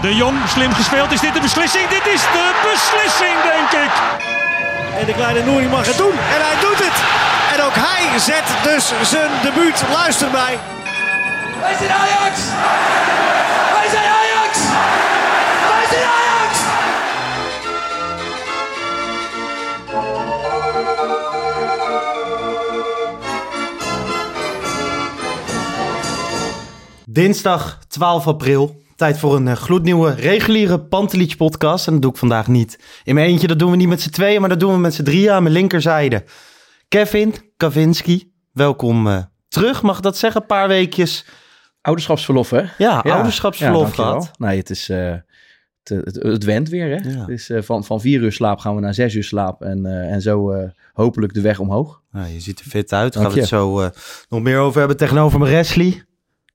De Jong, slim gespeeld. Is dit de beslissing? Dit is de beslissing, denk ik. En de kleine Nouri mag het doen. En hij doet het. En ook hij zet dus zijn debuut. Luister mij. Wij zijn Ajax! Wij zijn Ajax! Wij zijn Ajax! Dinsdag 12 april. Tijd voor een eh, gloednieuwe reguliere Pantelich podcast. En dat doe ik vandaag niet in mijn eentje. Dat doen we niet met z'n tweeën, maar dat doen we met z'n drieën aan mijn linkerzijde. Kevin Kavinski, welkom eh, terug. Mag ik dat zeggen? Een paar weekjes. Ouderschapsverlof, hè? Ja, ouderschapsverlof dankjewel. gehad. Nee, het is... eh, het, het, het went weer, hè? Ja. Eh, van, van vier uur slaap gaan we naar zes uur slaap. En, en zo hopelijk de weg omhoog. Nou, je ziet er fit uit. Gaan we het zo nog meer over hebben tegenover mijn Wesley.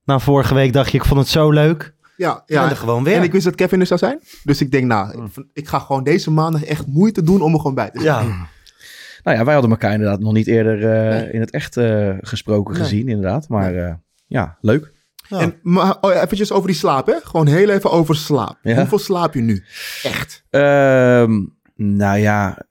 Nou, vorige week dacht je, ik vond het zo leuk. Ja, Ja, er gewoon weer. En ik wist dat Kevin er zou zijn. Dus ik denk, nou, ik, ik ga gewoon deze maandag echt moeite doen om er gewoon bij te zijn. Ja, Nou ja, wij hadden elkaar inderdaad nog niet eerder eh, in het echt eh, gesproken Nee. gezien, inderdaad. Maar eh, ja, leuk. Ja. En maar, oh, ja, eventjes over die slaap, hè? Gewoon heel even over slaap. Ja. Hoeveel slaap je nu? Echt. Ehm, nou ja,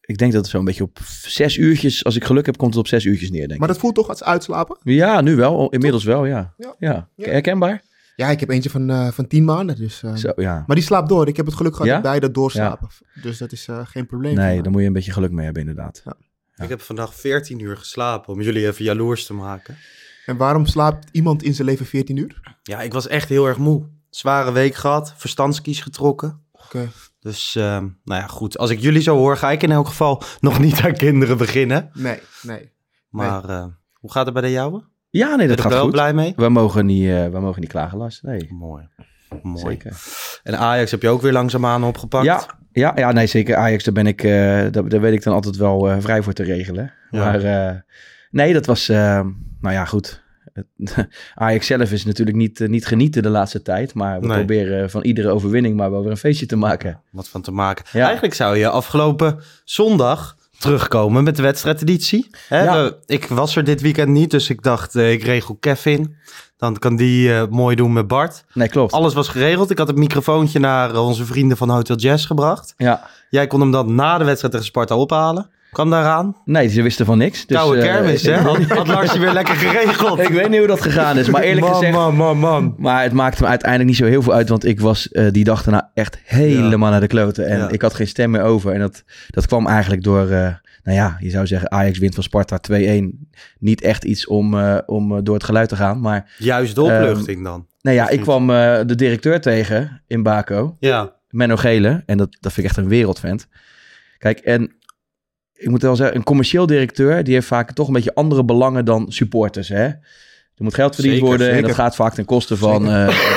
ik denk dat het zo'n beetje op zes uurtjes... Als ik geluk heb, komt het op zes uurtjes neer, denk Maar ik. dat voelt toch als uitslapen? Ja, nu wel. Inmiddels wel, ja. Ja. Ja, Ja. herkenbaar? Ja, ik heb eentje van, eh, van tien maanden. Dus, eh, Zo, ja. Maar die slaapt door. Ik heb het geluk gehad Ja? dat beide doorslapen. Dus dat is eh, geen probleem. voor Nee, daar moet je een beetje geluk mee hebben, inderdaad. ik heb vandaag 14 uur geslapen om jullie even jaloers te maken. En waarom slaapt iemand in zijn leven 14 uur? Ja, ik was echt heel erg moe. Zware week gehad, verstandskies getrokken. Oké. Dus, ehm, nou ja, goed. Als ik jullie zo hoor, ga ik in elk geval nog niet aan kinderen beginnen. Nee, nee. Maar eh, hoe gaat het bij de jouwe? Ja, nee, dat gaat wel goed. blij mee? We mogen niet, eh, we mogen niet klagen, Lars. Nee, Mooi. Mooi. zeker. En Ajax heb je ook weer langzaamaan opgepakt. Ja, ja, ja, nee, zeker. Ajax, daar ben ik, eh, daar, daar weet ik dan altijd wel eh, vrij voor te regelen. Ja. Maar nee, dat was, nou ja, goed. Ajax zelf is natuurlijk niet, niet genieten de laatste tijd. Maar we Nee. proberen van iedere overwinning maar wel weer een feestje te maken. Wat van te maken. Ja. Eigenlijk zou je afgelopen zondag terugkomen met de wedstrijdeditie. Hè, Ja. ik was er dit weekend niet, dus ik dacht, eh, ik regel Kevin. Dan kan die eh, mooi doen met Bart. Nee, klopt. Alles was geregeld. Ik had het microfoontje naar onze vrienden van Hotel Jazz gebracht. Ja. Jij kon hem dan na de wedstrijd tegen Sparta ophalen. Kwam daaraan. Nee, ze wisten van niks. Dus, Koude eh, kermis, hè? Had, had Lars je weer lekker geregeld. ik weet niet hoe dat gegaan is, maar eerlijk man, gezegd... Man, man, man. Maar het maakte me uiteindelijk niet zo heel veel uit, want ik was eh, die dag daarna echt helemaal naar de kloten. En Ja. ik had geen stem meer over. En dat, dat kwam eigenlijk door, eh, nou ja, je zou zeggen Ajax wint van Sparta 2-1. Niet echt iets om, eh, om door het geluid te gaan. Maar Juist de opluchting dan. nou ja, ik kwam eh, de directeur tegen in Baco, Ja. Menno Gele. En dat, dat vind ik echt een wereldvent. Kijk, en ik moet wel zeggen, een commercieel directeur, die heeft vaak toch een beetje andere belangen dan supporters, hè? Er moet geld verdiend Zeker, worden en dat gaat vaak ten koste van... eh,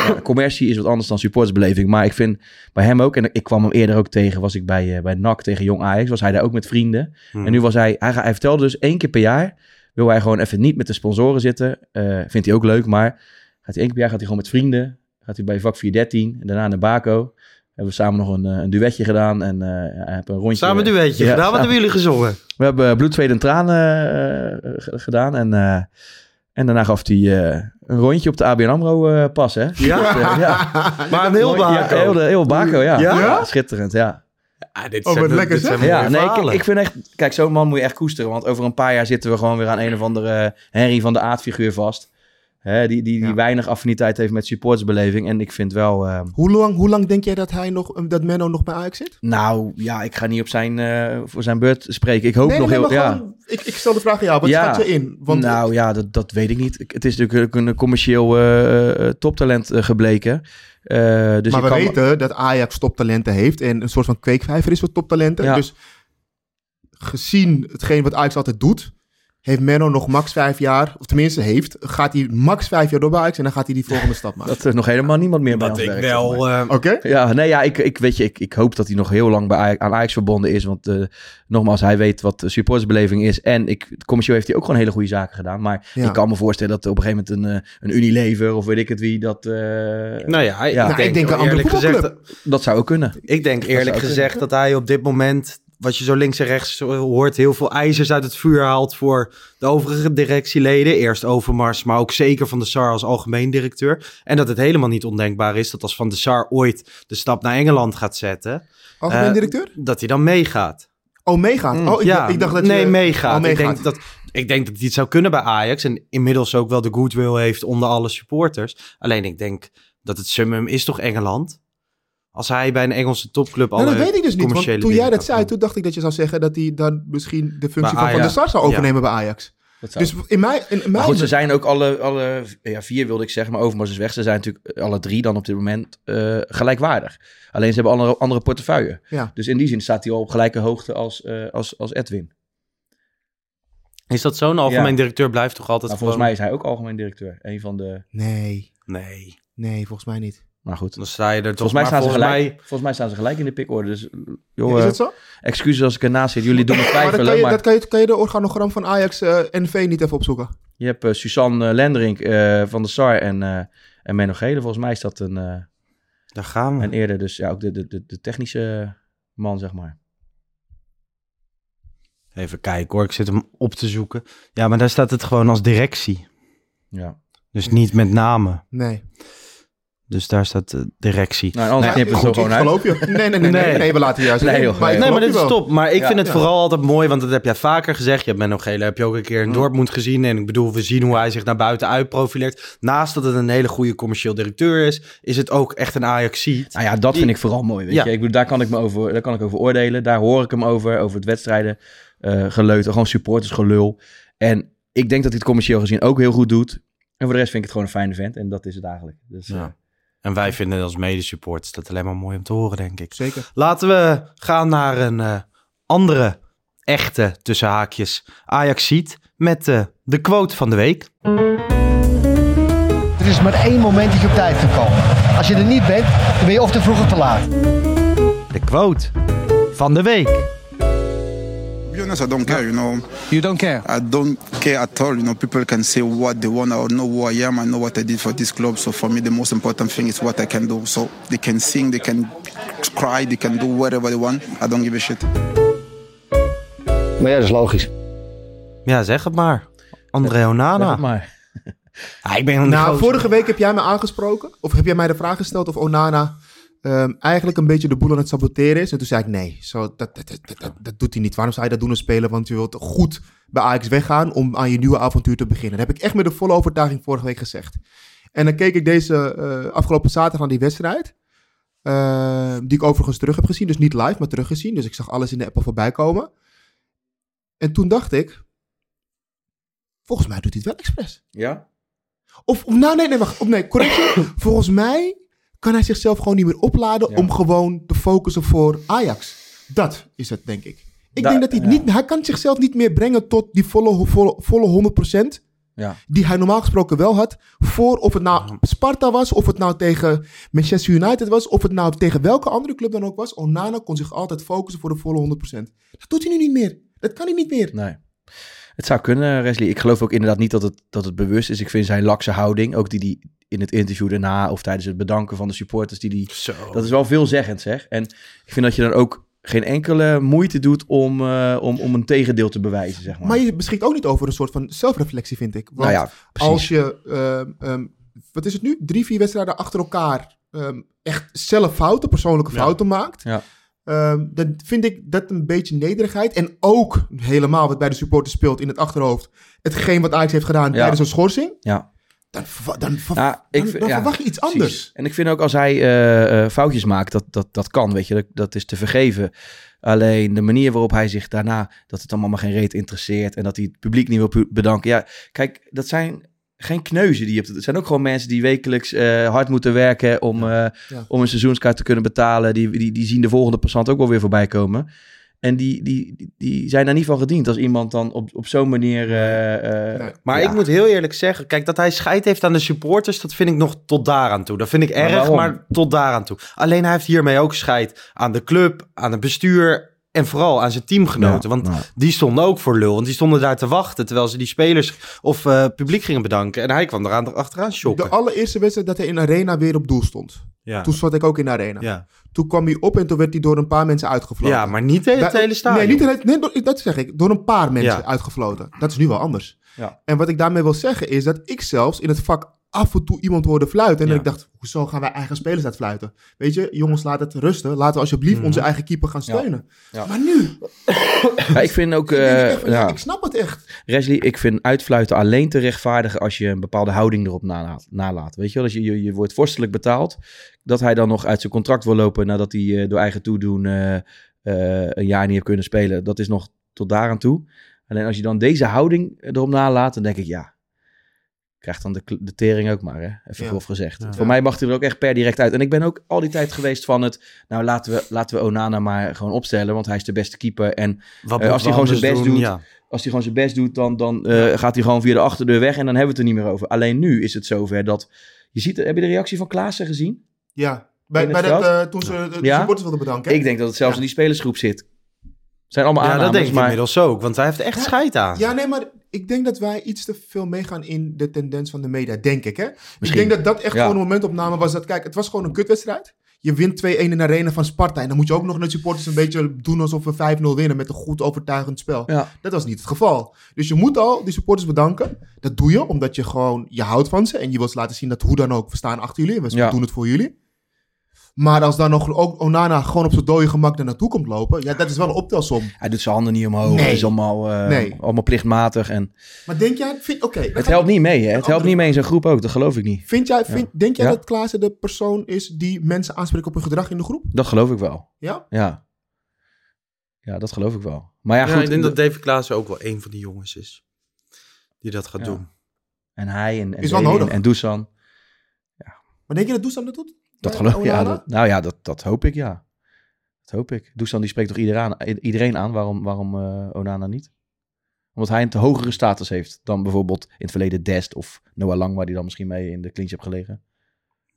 ja, commercie is wat anders dan supportersbeleving. Maar ik vind bij hem ook, en ik kwam hem eerder ook tegen... was ik bij, eh, bij NAC tegen Jong Ajax, was hij daar ook met vrienden. Hmm. En nu was hij, hij, hij vertelde dus één keer per jaar... wil hij gewoon even niet met de sponsoren zitten. Eh, vindt hij ook leuk, maar gaat hij één keer per jaar gaat hij gewoon met vrienden... gaat hij bij vak 413 en daarna naar Baco... Hebben we samen nog een, eh, een duetje gedaan en eh heeft een rondje... Samen een duetje Ja, gedaan. Wat hebben jullie gezongen? we hebben bloed, zweet en tranen eh, gedaan. En, eh, en daarna gaf hij eh, een rondje op de ABN AMRO eh, pas, hè? Ja? Dus, eh, ja. Maar een heel Ja, Baco. heel, heel Baco, ja. Ja? Ja, Schitterend, ja. Ah, dit Oh, zijn, wat lekker, zijn Ja, nee, ik, vind echt... Kijk, zo'n man moet je echt koesteren. Want over een paar jaar zitten we gewoon weer aan een of andere Henry van de Aard figuur vast. Hè, die, die, die Ja. weinig affiniteit heeft met supportersbeleving. En ik vind wel... eh, Hoe lang, hoe lang denk jij dat hij nog, dat Menno nog bij Ajax zit? nou, ja, ik ga niet op zijn, eh, voor zijn beurt spreken. Ik hoop nee, nog nee, heel... Ja. gewoon, ik, ik stel de vraag aan jou, wat Ja. schat je in? Want nou ja, dat, dat weet ik niet. Het is natuurlijk een commercieel eh, eh, toptalent eh, gebleken. Eh, dus maar ik we kan- weten dat Ajax toptalenten heeft en een soort van kweekvijver is voor toptalenten. Ja. Dus gezien hetgeen wat Ajax altijd doet, heeft Menno nog max vijf jaar, of tenminste heeft, gaat hij max vijf jaar door bij Ajax en dan gaat hij die volgende stap maken. dat er nog helemaal niemand meer bij Wat ons ik werkt, wel... eh, Oké? Ja, nee, ja, ik, ik, weet je, ik, ik hoop dat hij nog heel lang bij Ajax, aan Ajax verbonden is. Want eh, nogmaals, hij weet wat de supportersbeleving is. En ik, commercieel heeft hij ook gewoon hele goede zaken gedaan. Maar Ja. ik kan me voorstellen dat op een gegeven moment een, eh, een Unilever of weet ik het wie, dat, eh, nou ja, ik, Ja. Nou, ik denk een andere gezegd, voetbalclub. dat zou ook kunnen. ik denk eerlijk gezegd dat hij op dit moment, wat je zo links en rechts hoort, heel veel ijzers uit het vuur haalt voor de overige directieleden. Eerst Overmars, maar ook zeker van de SAR als algemeen directeur. En dat het helemaal niet ondenkbaar is dat als Van de SAR ooit de stap naar Engeland gaat zetten, Algemeen eh, directeur? dat hij dan meegaat. Oh, meegaan. Oh, ik, ja, ik dacht dat nee, meegaat. Oh, meegaat. Ik, denk dat, ik denk dat hij het zou kunnen bij Ajax. En inmiddels ook wel de goodwill heeft onder alle supporters. Alleen ik denk dat het summum is toch Engeland? Als hij bij een Engelse topclub Nou, alle dat weet ik dus niet, want toen jij dat zei, toen dacht ik dat je zou zeggen dat hij dan misschien de functie van Van der. Sar zou Ja. overnemen bij Ajax. Dus in mij, in maar mij goed, ze zijn ook alle, alle ja, vier wilde ik zeggen, maar Overmars is weg. Ze zijn natuurlijk alle drie dan op dit moment eh, gelijkwaardig. Alleen ze hebben andere, andere portefeuille. Ja. Dus in die zin staat hij al op gelijke hoogte als, eh, als, als Edwin. Is dat zo? Een algemeen Ja. directeur blijft toch altijd volgens gewoon- mij is hij ook algemeen directeur. Een van de... Nee, Nee, nee, volgens mij niet. Maar goed. dan sta je er toch Volgens mij, maar staan ze volgens gelijk, mij- volgens mij staan ze gelijk in de pikorde. Dus joh, is eh, dat zo? excuses als ik ernaast zit. Jullie doen me Maar dat twijfelen. kan, je, maar dat kan, je, kan je de organogram van Ajax eh, NV niet even opzoeken? je hebt eh, Suzanne Lenderink eh, van de SAR en, eh en Menno Gele. Volgens mij is dat een, eh, Daar gaan we. en eerder dus ja, ook de, de, de, de technische man, zeg maar. Even kijken hoor, ik zit hem op te zoeken. Ja, maar daar staat het gewoon als directie. Ja. Dus niet met namen. Nee. Dus daar staat de directie. Nou, anders Nou, knippen we het gewoon uit. geloof je. Nee, nee, nee, nee, Nee. nee, we laten juist. Nee, joh. ik Nee, Nee, maar dit is top. Maar ik Ja. vind het Ja. vooral altijd mooi, want dat heb jij vaker gezegd. Je hebt Menno Gele, heb je ook een keer in Dortmund gezien. En ik bedoel, we zien hoe hij zich naar buiten uitprofileert. Naast dat het een hele goede commercieel directeur is, is het ook echt een Ajax-ziet. Nou ja, dat vind ik vooral mooi. Weet Ja. je? Ik bedoel, daar kan ik me over, daar kan ik over oordelen. Daar hoor ik hem over, over het wedstrijden eh geleuten, gewoon supporters gelul. En ik denk dat hij het commercieel gezien ook heel goed doet. En voor de rest vind ik het gewoon een fijne vent. En dat is het eigenlijk. Dus, Ja. En wij vinden als medesupporters dat alleen maar mooi om te horen, denk ik. Zeker. Laten we gaan naar een eh, andere echte, tussen haakjes, Ajax-ziet met eh, de quote van de week. Er is maar één moment dat je op tijd kan komen. Als je er niet bent, dan ben je of te vroeg of te laat. De quote van de week. Be honest, I don't care, you know. You don't care? I don't care at all. You know, people can say what they want. I know who I am. I know what I did for this club. So for me, the most important thing is what I can do. So they can sing, they can cry, they can do whatever they want. I don't give a shit. Maar ja, dat is logisch. Ja, zeg het maar. André zeg Onana. het maar. Ja, ik ben een Nou, vorige week heb jij me aangesproken. Of heb jij mij de vraag gesteld of Onana ehm, eigenlijk een beetje de boel aan het saboteren is. En toen zei ik nee, zo, dat, dat, dat, dat, doet hij niet. Waarom zou je dat doen als speler? Want je wilt goed bij Ajax weggaan om aan je nieuwe avontuur te beginnen. Dat heb ik echt met de volle overtuiging vorige week gezegd. En dan keek ik deze eh, afgelopen zaterdag aan die wedstrijd. eh, die ik overigens terug heb gezien. Dus niet live, maar teruggezien. Dus ik zag alles in de app al voorbij komen. En toen dacht ik... Volgens mij doet hij het wel expres. Ja? Of, of nou, nee, nee, wacht. Of nee, correctie. Volgens mij kan hij zichzelf gewoon niet meer opladen Ja. om gewoon te focussen voor Ajax. Dat is het, denk ik. Ik Da- denk dat hij ja. niet... Hij kan zichzelf niet meer brengen tot die volle, volle, volle 100% Ja. die hij normaal gesproken wel had. Voor of het nou Sparta was, of het nou tegen Manchester United was, of het nou tegen welke andere club dan ook was. Onana kon zich altijd focussen voor de volle 100%. Dat doet hij nu niet meer. Dat kan hij niet meer. Nee. Het zou kunnen, Wesley. Ik geloof ook inderdaad niet dat het, dat het bewust is. Ik vind zijn lakse houding, ook die die in het interview daarna of tijdens het bedanken van de supporters, die die, Zo. dat is wel veelzeggend zeg. En ik vind dat je dan ook geen enkele moeite doet om, eh, om, om een tegendeel te bewijzen, zeg maar. Maar je beschikt ook niet over een soort van zelfreflectie, vind ik. Want nou ja, precies. als je, ehm, ehm, wat is het nu? Drie, vier wedstrijden achter elkaar ehm, echt zelf fouten, persoonlijke Ja. fouten maakt. Ja. Ehm, dan vind ik dat een beetje nederigheid. En ook helemaal wat bij de supporters speelt in het achterhoofd. Hetgeen wat Ajax heeft gedaan Ja. tijdens een schorsing. Ja. dan, dan, Nou, ik dan, vind- dan ja, verwacht je iets precies. anders. En ik vind ook als hij eh, eh, foutjes maakt, dat, dat, dat kan, weet je. Dat, dat is te vergeven. Alleen de manier waarop hij zich daarna, dat het allemaal maar geen reet interesseert en dat hij het publiek niet wil bedanken. Ja, kijk, dat zijn geen kneuzen die je hebt. Het zijn ook gewoon mensen die wekelijks eh, hard moeten werken om, eh, om een seizoenskaart te kunnen betalen. Die, die, die zien de volgende passant ook wel weer voorbij komen. En die, die, die- zijn daar niet van gediend als iemand dan op, op zo'n manier... eh, eh, Maar ja. ik moet heel eerlijk zeggen, kijk, dat hij scheid heeft aan de supporters, dat vind ik nog tot daaraan toe. Dat vind ik Maar erg, waarom? maar tot daaraan toe. Alleen hij heeft hiermee ook scheid aan de club, aan het bestuur en vooral aan zijn teamgenoten. Ja, want ja. die stonden ook voor lul, want die stonden daar te wachten terwijl ze die spelers of eh, publiek gingen bedanken. En hij kwam eraan achteraan shocken. De allereerste wedstrijd dat hij in arena weer op doel stond. Ja. Toen zat ik ook in arena. Ja. Toen kwam hij op en toen werd hij door een paar mensen uitgefloten. ja, maar niet het Da- hele stadion. Nee, niet het, nee, dat zeg ik. Door een paar mensen Ja. uitgefloten. Dat is nu wel anders. Ja. En wat ik daarmee wil zeggen is dat ik zelfs in het vak af en toe iemand hoorde fluiten. En Ja. ik dacht, hoezo gaan wij eigen spelers uitfluiten? Weet je, jongens, laat het rusten. Laten we alsjeblieft Mhm. onze eigen keeper gaan steunen. Ja. Maar nu, Ja, ik vind ook... ik eh, ik snap het echt. Wesley, ik vind uitfluiten alleen te rechtvaardigen als je een bepaalde houding erop nalaat. nalaat. Weet je wel, als je, je, je wordt vorstelijk betaald, dat hij dan nog uit zijn contract wil lopen nadat hij eh, door eigen toedoen eh, een jaar niet heeft kunnen spelen. Dat is nog tot daaraan toe. Alleen als je dan deze houding erop nalaat, dan denk ik ja, krijgt dan de, de tering ook maar, hè? even Ja. grof gezegd. Ja. Voor mij mag hij er ook echt per direct uit. En ik ben ook al die tijd geweest van het, nou laten we, laten we Onana maar gewoon opstellen, want hij is de beste keeper. En Wat Eh, als hij gewoon zijn best doet, ja. als hij gewoon zijn best doet, dan, dan eh, gaat hij gewoon via de achterdeur weg en dan hebben we het er niet meer over. Alleen nu is het zover dat, je ziet, heb je de reactie van Klaassen gezien? Ja, bij, bij dat, eh, toen ze de, supporters wilden bedanken. hè? Ik denk dat het zelfs in die spelersgroep zit. Zijn allemaal Ja, aannames, dat denk ik maar inmiddels ook, want hij heeft echt scheid aan. Ja, nee, maar ik denk dat wij iets te veel meegaan in de tendens van de media, denk ik. Hè? Ik Misschien. denk dat dat echt Ja. gewoon een momentopname was. Dat, kijk, het was gewoon een kutwedstrijd. Je wint 2-1 in de arena van Sparta. En dan moet je ook nog naar de supporters een beetje doen alsof we 5-0 winnen met een goed overtuigend spel. Ja. Dat was niet het geval. Dus je moet al die supporters bedanken. Dat doe je omdat je gewoon, je houdt van ze. En je wilt ze laten zien dat hoe dan ook, we staan achter jullie. We Ja. doen het voor jullie. Maar als dan nog ook Onana gewoon op zijn dode gemak er naartoe komt lopen. Ja, dat is wel een optelsom. hij doet zijn handen niet omhoog. Nee. Het is allemaal, eh, Nee. allemaal plichtmatig. En Maar denk jij, vind, oké. het helpt niet mee, hè? Het helpt niet mee in zijn groep ook, dat geloof ik niet. Vind jij, vind, denk jij Ja? dat Klaassen de persoon is die mensen aanspreekt op hun gedrag in de groep? Dat geloof ik wel. Ja? Ja. Ja, dat geloof ik wel. Maar ja, Ja, goed. ik denk dat David Klaassen ook wel een van die jongens is die dat gaat Ja. doen. En hij en, en, Is wel en- nodig. en Dusan. Maar denk je dat Dusan dat doet? Dat geloof ik. Ja, dat, nou ja, dat, dat hoop ik, ja. Dat hoop ik. Dusan die spreekt toch iedereen aan, iedereen aan waarom, waarom eh, Onana niet? Omdat hij een te hogere status heeft dan bijvoorbeeld in het verleden Dest of Noah Lang, waar hij dan misschien mee in de clinch heeft gelegen.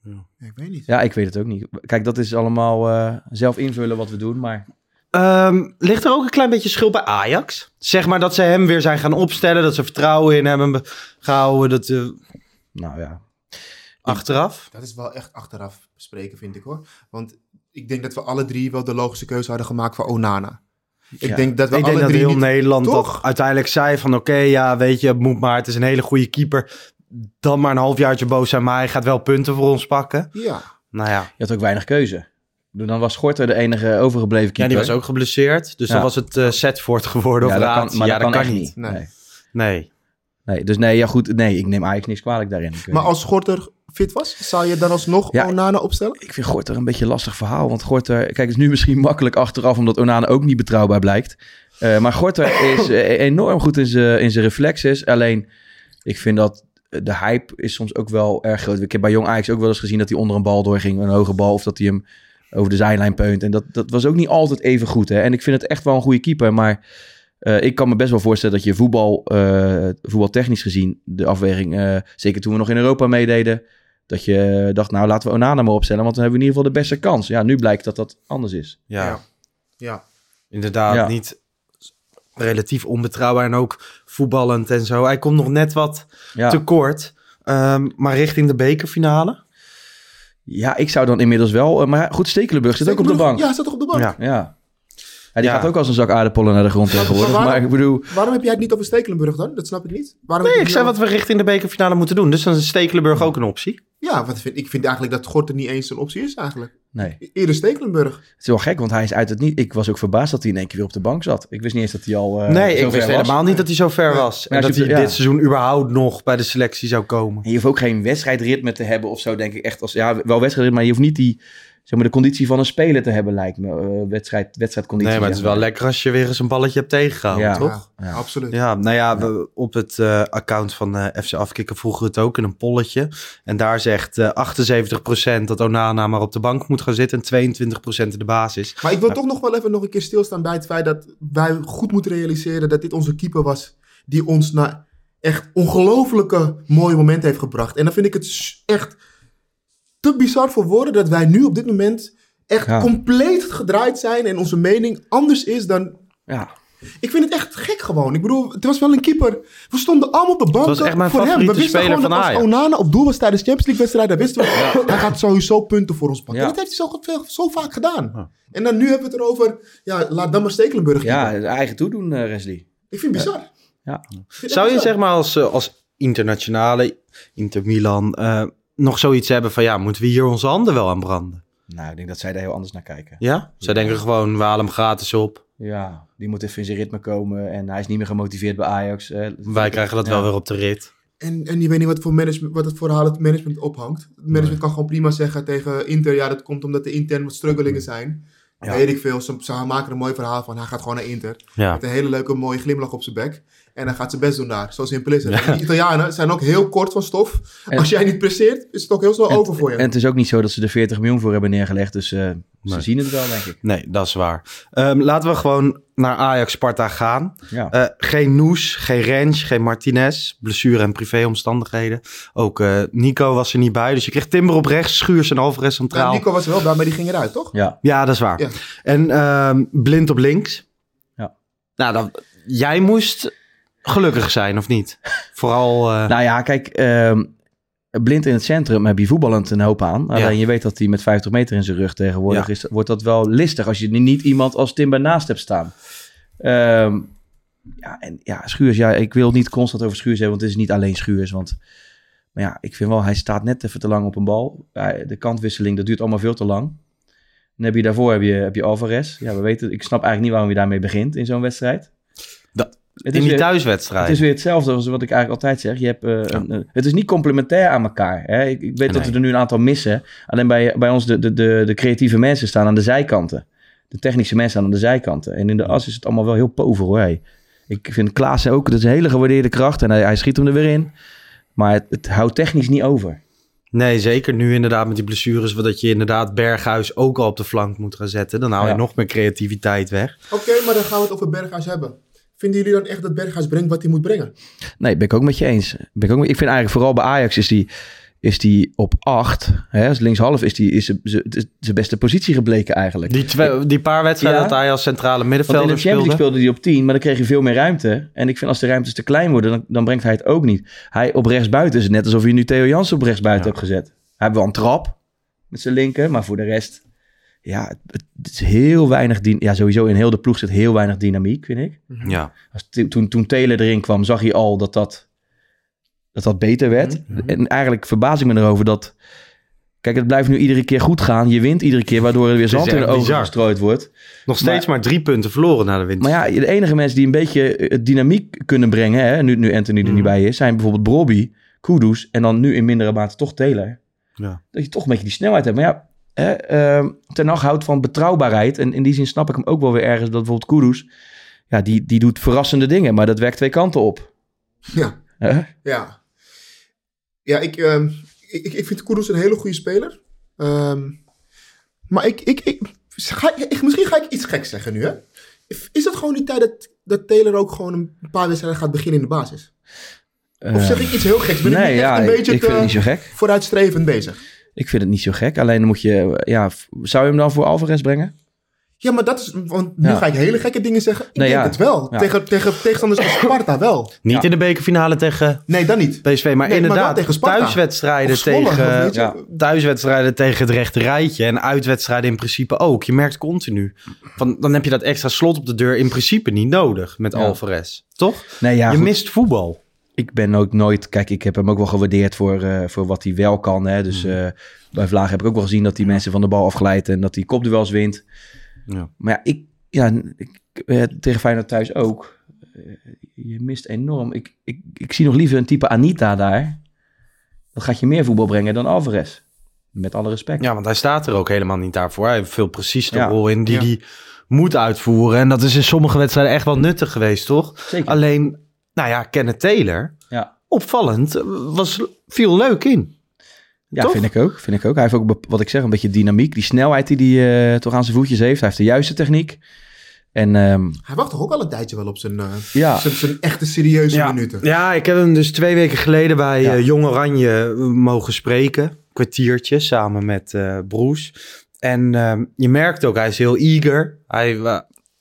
Ja, ik weet niet. Ja, ik weet het ook niet. Kijk, dat is allemaal eh, zelf invullen wat we doen, maar Ehm, ligt er ook een klein beetje schuld bij Ajax? Zeg maar dat ze hem weer zijn gaan opstellen, dat ze vertrouwen in hem hebben gehouden, dat eh, nou ja. Achteraf. Dat is wel echt achteraf bespreken, vind ik hoor. Want ik denk dat we alle drie wel de logische keuze hadden gemaakt voor Onana. Ik Ja. denk dat we Ik alle denk dat drie heel niet... Nederland Toch? dat uiteindelijk zei van oké, ja, weet je, het moet maar, het is een hele goede keeper. Dan maar een halfjaartje boos zijn, maar hij gaat wel punten voor ons pakken. Ja. Nou ja, Je had ook weinig keuze. Dan was Schorter de enige overgebleven ja keeper. die was ook geblesseerd, dus Ja. dan was het eh Setford geworden Ja, of dat Raad. kan, maar ja, dat kan, echt niet. niet. Nee. Nee. Nee. Nee, dus nee, ja goed. Nee, ik neem Ajax niks kwalijk daarin. Maar niet. als Schorter fit was, zou je dan alsnog Ja. Onana opstellen? Ik vind Gorter een beetje een lastig verhaal. Want Gorter, kijk, het is nu misschien makkelijk achteraf, omdat Onana ook niet betrouwbaar blijkt. Eh, maar Gorter is eh, enorm goed in zijn in zijn reflexes. Alleen, ik vind dat de hype is soms ook wel erg groot. Ik heb bij Jong Ajax ook wel eens gezien dat hij onder een bal doorging, een hoge bal, of dat hij hem over de zijlijn peunt. En dat, dat was ook niet altijd even goed. Hè? En ik vind het echt wel een goede keeper, maar eh, ik kan me best wel voorstellen dat je voetbal, eh, voetbaltechnisch gezien, de afweging, eh, zeker toen we nog in Europa meededen, dat je dacht, nou laten we Onana maar opstellen, want dan hebben we in ieder geval de beste kans. Ja, nu blijkt dat dat anders is. Ja, Ja. Ja. inderdaad, Ja. niet relatief onbetrouwbaar en ook voetballend en zo. Hij komt nog net wat Ja. tekort, Ehm, maar richting de bekerfinale. Ja, ik zou dan inmiddels wel. eh, Maar goed, Stekelenburg zit ook op de bank. Ja, zit toch op de bank? Ja. Ja. Ja, die Ja. gaat ook als een zak aardappelen naar de grond tegenwoordig. waarom- Maar ik bedoel, Waarom heb jij het niet over Stekelenburg dan? Dat snap ik niet. Waarom Nee, ik zei wat we richting de bekerfinale moeten doen. Dus dan is Stekelenburg ook een optie. Ja, wat vind, ik vind eigenlijk dat Gorten niet eens een optie is eigenlijk. Nee. Eerder Stekelenburg. Het is wel gek, want hij is uit het niet. Ik was ook verbaasd dat hij in één keer weer op de bank zat. Ik wist niet eens dat hij al. eh, nee, ik wist was. helemaal niet dat hij zo ver was. En dat je- hij ja. dit seizoen überhaupt nog bij de selectie zou komen. En je hoeft ook geen wedstrijdritme te hebben of zo, denk ik. Echt als, ja, wel wedstrijdritme, maar je hoeft niet die, zeg maar, de conditie van een speler te hebben, lijkt me. Eh, wedstrijd, wedstrijdconditie. Nee, maar het is wel lekker als je weer eens een balletje hebt tegengehouden, Ja. toch? Ja, absoluut. Ja, nou ja, we- op het eh, account van eh, FC Afkikken vroegen we het ook in een polletje. En daar zegt eh 78% dat Onana maar op de bank moet gaan zitten en 22% in de basis. Maar ik wil toch nog wel even nog een keer stilstaan bij het feit dat wij goed moeten realiseren dat dit onze keeper was die ons naar echt ongelofelijke mooie momenten heeft gebracht. En dan vind ik het echt te bizar voor woorden dat wij nu op dit moment echt Ja. compleet gedraaid zijn en onze mening anders is dan... Ja. Ik vind het echt gek gewoon. Ik bedoel, het was wel een keeper. We stonden allemaal op de bank. was echt mijn voor hem. We favoriete wisten speler gewoon van dat als Ajax. Onana op doel was tijdens Champions League wedstrijden, dan wisten we, hij gaat sowieso punten voor ons pakken. Ja. En dat heeft hij zo, veel- zo vaak gedaan. En dan nu hebben we het erover, ja, laat dan maar Stekelenburg Ja, eigen toedoen, eh Wesley. Ik vind het bizar. Ja. Vind Zou je bizar. zeg maar als, eh, als internationale, Inter Milan, eh, nog zoiets hebben van ja, moeten we hier onze handen wel aan branden? Nou, ik denk dat zij daar heel anders naar kijken. Ja? Zij denken gewoon, we halen hem gratis op. Ja, die moet even in zijn ritme komen en hij is niet meer gemotiveerd bij Ajax. eh. Wij krijgen dat Ja. wel weer op de rit. En, en je weet niet wat, voor management, wat het verhaal het management ophangt. Het management kan gewoon prima zeggen tegen Inter, ja, dat komt omdat er intern wat struggelingen zijn. Ja. Weet ik veel, ze, ze maken een mooi verhaal van. Hij gaat gewoon naar Inter. Ja. Met een hele leuke, mooie glimlach op zijn bek. En hij gaat zijn best doen daar. Zo simpel is het. En Die Italianen zijn ook heel kort van stof. En- Als jij niet presteert, is het ook heel snel over voor je. En het is ook niet zo dat ze er 40 miljoen voor hebben neergelegd, dus eh, Nee. ze zien het wel, denk ik. Nee, dat is waar. Ehm, laten we gewoon naar Ajax-Sparta gaan. Ja. Eh, geen Noes, geen Rens, geen Martinez. Blessure en privéomstandigheden. Ook eh, Nico was er niet bij. Dus je kreeg Timber op rechts, Schuurs en Alvarez centraal. Nou, Nico was er wel bij, maar die ging eruit, toch? Ja. Ja, dat is waar. Ja. En ehm, Blind op links. Ja. Nou, dan, jij moest gelukkig zijn, of niet? Vooral... eh, Nou ja, kijk, ehm, blind in het centrum heb je voetballend een hoop aan. Alleen je weet dat hij met 50 meter in zijn rug tegenwoordig Ja. is. Wordt dat wel listig als je niet iemand als Timber naast hebt staan. Ehm, ja, en ja, Schuurs, ja, ik wil niet constant over Schuurs hebben, want het is niet alleen Schuurs. Want, maar ja, ik vind wel, hij staat net even te lang op een bal. De kantwisseling, dat duurt allemaal veel te lang. Dan heb je daarvoor heb je, heb je Alvarez. Ja, we weten, ik snap eigenlijk niet waarom je daarmee begint in zo'n wedstrijd. Het in is die weer- thuiswedstrijd. het is weer hetzelfde als wat ik eigenlijk altijd zeg. Je hebt, eh, een- een- het is niet complementair aan elkaar. Hè? Ik, ik weet dat we er nu een aantal missen. Alleen bij, bij ons de, de, de, de creatieve mensen staan aan de zijkanten. De technische mensen staan aan de zijkanten. En in de as is het allemaal wel heel pover hoor. Hey. Ik vind Klaassen ook, dat is een hele gewaardeerde kracht. En hij, hij schiet hem er weer in. Maar het, het houdt technisch niet over. Nee, zeker nu inderdaad met die blessures. Dat je inderdaad Berghuis ook al op de flank moet gaan zetten. Dan haal je Ja. nog meer creativiteit weg. Oké, maar dan gaan we het over Berghuis hebben. Vinden jullie dan echt dat Berghuis brengt wat hij moet brengen? Nee, ben ik ook met je eens. Ben ik, ook, ik vind eigenlijk vooral bij Ajax is die, is die op 8. Hè, als linkshalf is die is zijn- beste positie gebleken eigenlijk. Die, twee, die paar wedstrijden Ja. dat hij als centrale Want in de middenvelder Champions League speelde. speelde hij op 10, maar dan kreeg je veel meer ruimte. En ik vind als de ruimtes te klein worden, dan, dan brengt hij het ook niet. Hij op rechtsbuiten is het net alsof je nu Theo Jansen op rechtsbuiten hebt gezet. Hij heeft wel een trap met zijn linker, maar voor de rest... Ja, het, het is heel weinig... Ja, sowieso in heel de ploeg zit heel weinig dynamiek, vind ik. Ja. Als, toen, toen Taylor erin kwam, zag je al dat dat, dat, dat beter werd. En eigenlijk verbaas ik me erover dat... Kijk, het blijft nu iedere keer goed gaan. Je wint iedere keer, waardoor er weer zand in de ogen bizar. gestrooid wordt. Nog steeds maar, drie punten verloren na de winter. Maar ja, de enige mensen die een beetje eh, dynamiek kunnen brengen, hè, nu, nu Anthony er Mm. niet bij is, zijn bijvoorbeeld Brobby, Kudus en dan nu in mindere mate toch Taylor. Ja. Dat je toch een beetje die snelheid hebt. Maar ja, hè, ehm, Ten Hag houdt van betrouwbaarheid. En in die zin snap ik hem ook wel weer ergens dat bijvoorbeeld Kudus, ja, die, die doet verrassende dingen, maar dat werkt twee kanten op. Ja. Ja. Ja, ik, ehm, ik, ik- ik vind Kudus een hele goede speler. Ehm, maar ik, ik, ik, ga, ik- misschien ga ik iets geks zeggen nu, hè? Is het gewoon die tijd dat, dat Taylor ook gewoon een paar wedstrijden gaat beginnen in de basis? Of zeg ik iets heel geks? Ben nee, ik ja, een beetje ik te niet zo gek. vooruitstrevend bezig? Ik vind het niet zo gek. Alleen moet je, ja, zou je hem dan voor Alvarez brengen? Ja, maar dat is, want nu Ja. ga ik hele gekke dingen zeggen. Ik Nee, denk ja. het wel. Ja. Tegen, tegen tegenstanders als Sparta wel. Niet in de bekerfinale tegen Nee, dan niet. PSV, maar Nee, maar inderdaad tegen Sparta. thuiswedstrijden Zwolle, tegen thuiswedstrijden tegen het rechte rijtje en uitwedstrijden in principe ook. Je merkt continu van dan heb je dat extra slot op de deur in principe niet nodig met Ja. Alvarez, toch? Nee, ja, je goed. mist voetbal. Ik ben ook nooit... Kijk, ik heb hem ook wel gewaardeerd voor, eh, voor wat hij wel kan. Hè? Dus Mhm. eh, bij Vlaag heb ik ook wel gezien dat hij mensen van de bal afglijdt... en dat hij kopduels wint. Ja. Maar ja, ik, ja ik, eh, tegen Feyenoord thuis ook. Je mist enorm. Ik, ik, ik zie nog liever een type Anita daar. Dat gaat je meer voetbal brengen dan Alvarez. Met alle respect. Ja, want hij staat er ook helemaal niet daarvoor. Hij heeft veel precies de Ja. rol in die hij moet uitvoeren. En dat is in sommige wedstrijden echt wel nuttig geweest, toch? Zeker. Alleen, nou ja, Kenneth Taylor, Ja. opvallend, eh, was, viel leuk in. Ja, Toch? vind ik ook. Vind ik ook. Hij heeft ook, wat ik zeg, een beetje dynamiek. Die snelheid die hij eh, toch aan zijn voetjes heeft. Hij heeft de juiste techniek. En ehm, Hij wacht toch ook al een tijdje wel op zijn, eh, Ja. zijn, zijn echte serieuze Ja. minuten. Ja, ik heb hem dus twee weken geleden bij Ja. Jong Oranje mogen spreken. Kwartiertje samen met eh Broes. En ehm, je merkt ook, hij is heel eager. Hij,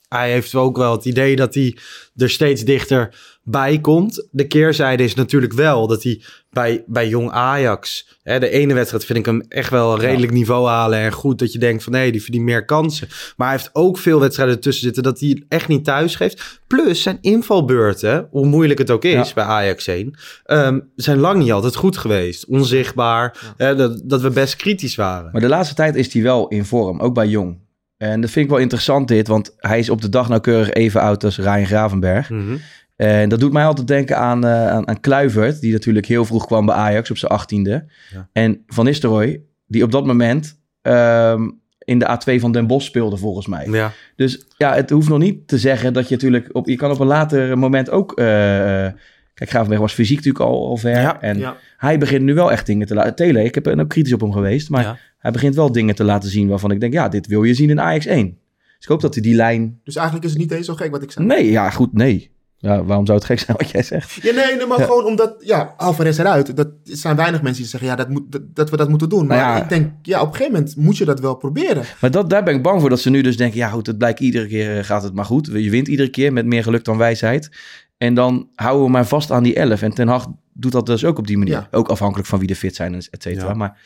hij heeft ook wel het idee dat hij er steeds dichter bij komt. De keerzijde is natuurlijk wel dat hij bij, bij Jong Ajax... Hè, de ene wedstrijd vind ik hem echt wel een redelijk niveau halen. En goed dat je denkt van nee, die verdient meer kansen. Maar hij heeft ook veel wedstrijden ertussen zitten dat hij echt niet thuis geeft. Plus zijn invalbeurten, hoe moeilijk het ook is Ja. bij Ajax 1, ehm, zijn lang niet altijd goed geweest. Onzichtbaar, hè, dat, dat we best kritisch waren. Maar de laatste tijd is hij wel in vorm, ook bij Jong. En dat vind ik wel interessant dit, want hij is op de dag nauwkeurig even oud als Ryan Gravenberg. Mhm. En dat doet mij altijd denken aan, eh aan, aan Kluivert, die natuurlijk heel vroeg kwam bij Ajax op zijn achttiende. Ja. En Van Nistelrooy, die op dat moment ehm, in de A2 van Den Bosch speelde volgens mij. Ja. Dus ja, het hoeft nog niet te zeggen dat je natuurlijk... Op, je kan op een later moment ook... eh, eh, kijk, Gravenberg was fysiek natuurlijk al, al ver. Ja, en ja. hij begint nu wel echt dingen te laten... Tele, ik heb ben ook kritisch op hem geweest. Maar Ja. hij begint wel dingen te laten zien waarvan ik denk... Ja, dit wil je zien in Ajax 1. Dus ik hoop dat hij die lijn... Dus eigenlijk is het niet eens zo gek wat ik zei. Nee, ja, goed, nee. Ja, waarom zou het gek zijn wat jij zegt? Ja, nee, nee, maar gewoon omdat, ja, Alvarez eruit. Dat er zijn weinig mensen die zeggen, ja, dat, moet, dat, dat we dat moeten doen. Maar Nou ja. ik denk, ja, op een gegeven moment moet je dat wel proberen. Maar dat, daar ben ik bang voor dat ze nu dus denken... Ja, goed, het blijkt iedere keer eh, gaat het maar goed. Je wint iedere keer met meer geluk dan wijsheid. En dan houden we maar vast aan die 11. En Ten Hag doet dat dus ook op die manier. Ja. Ook afhankelijk van wie er fit zijn, et cetera. Ja. Maar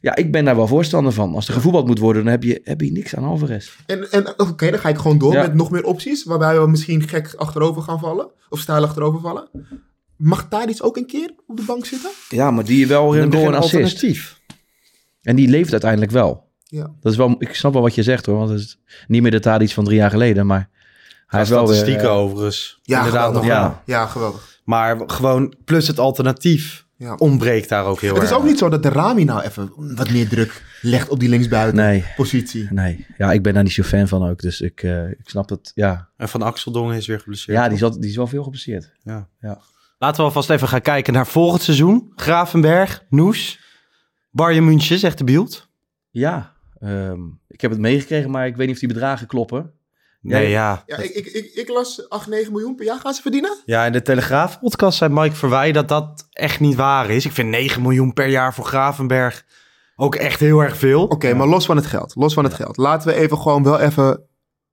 ja, ik ben daar wel voorstander van. Als er gevoetbald moet worden, dan heb je, heb je niks aan Alvarez. En, en oké, dan ga ik gewoon door Ja. met nog meer opties. Waarbij we misschien gek achterover gaan vallen. Of stijl achterover vallen. Mag Tadic ook een keer op de bank zitten? Ja, maar die wel Dan een assist. alternatief. En die leeft uiteindelijk wel. Ja. Dat is wel, ik snap wel wat je zegt hoor. Want het is niet meer de Tadic van drie jaar geleden. Maar hij heeft wel weer... statistieken eh, overigens. Ja, Inderdaad nog geweldig. wel. ja. Ja, geweldig. Maar gewoon, plus het alternatief Ja. ontbreekt daar ook heel Het erg. is ook niet zo dat de Rami nou even wat meer druk legt op die linksbuiten Nee. positie. Nee, ja, ik ben daar niet zo fan van ook. Dus ik, eh, ik snap het. Ja, En Van Axeldongen is weer geblesseerd. ja die, zat, die is wel veel geblesseerd. Ja. Ja. Laten we alvast even gaan kijken naar volgend seizoen. Gravenberg, Noes, Bayern München, zegt de beeld. Ja, ehm, ik heb het meegekregen, maar ik weet niet of die bedragen kloppen. Nee, Nee. ja. Ja, ik, ik, ik, ik las 8, 9 miljoen per jaar gaan ze verdienen. Ja, in de Telegraaf-podcast zei Mike Verwij dat dat echt niet waar is. Ik vind 9 miljoen per jaar voor Gravenberg ook echt heel erg veel. Oké, maar los van het geld. Los van het geld. Laten we even gewoon wel even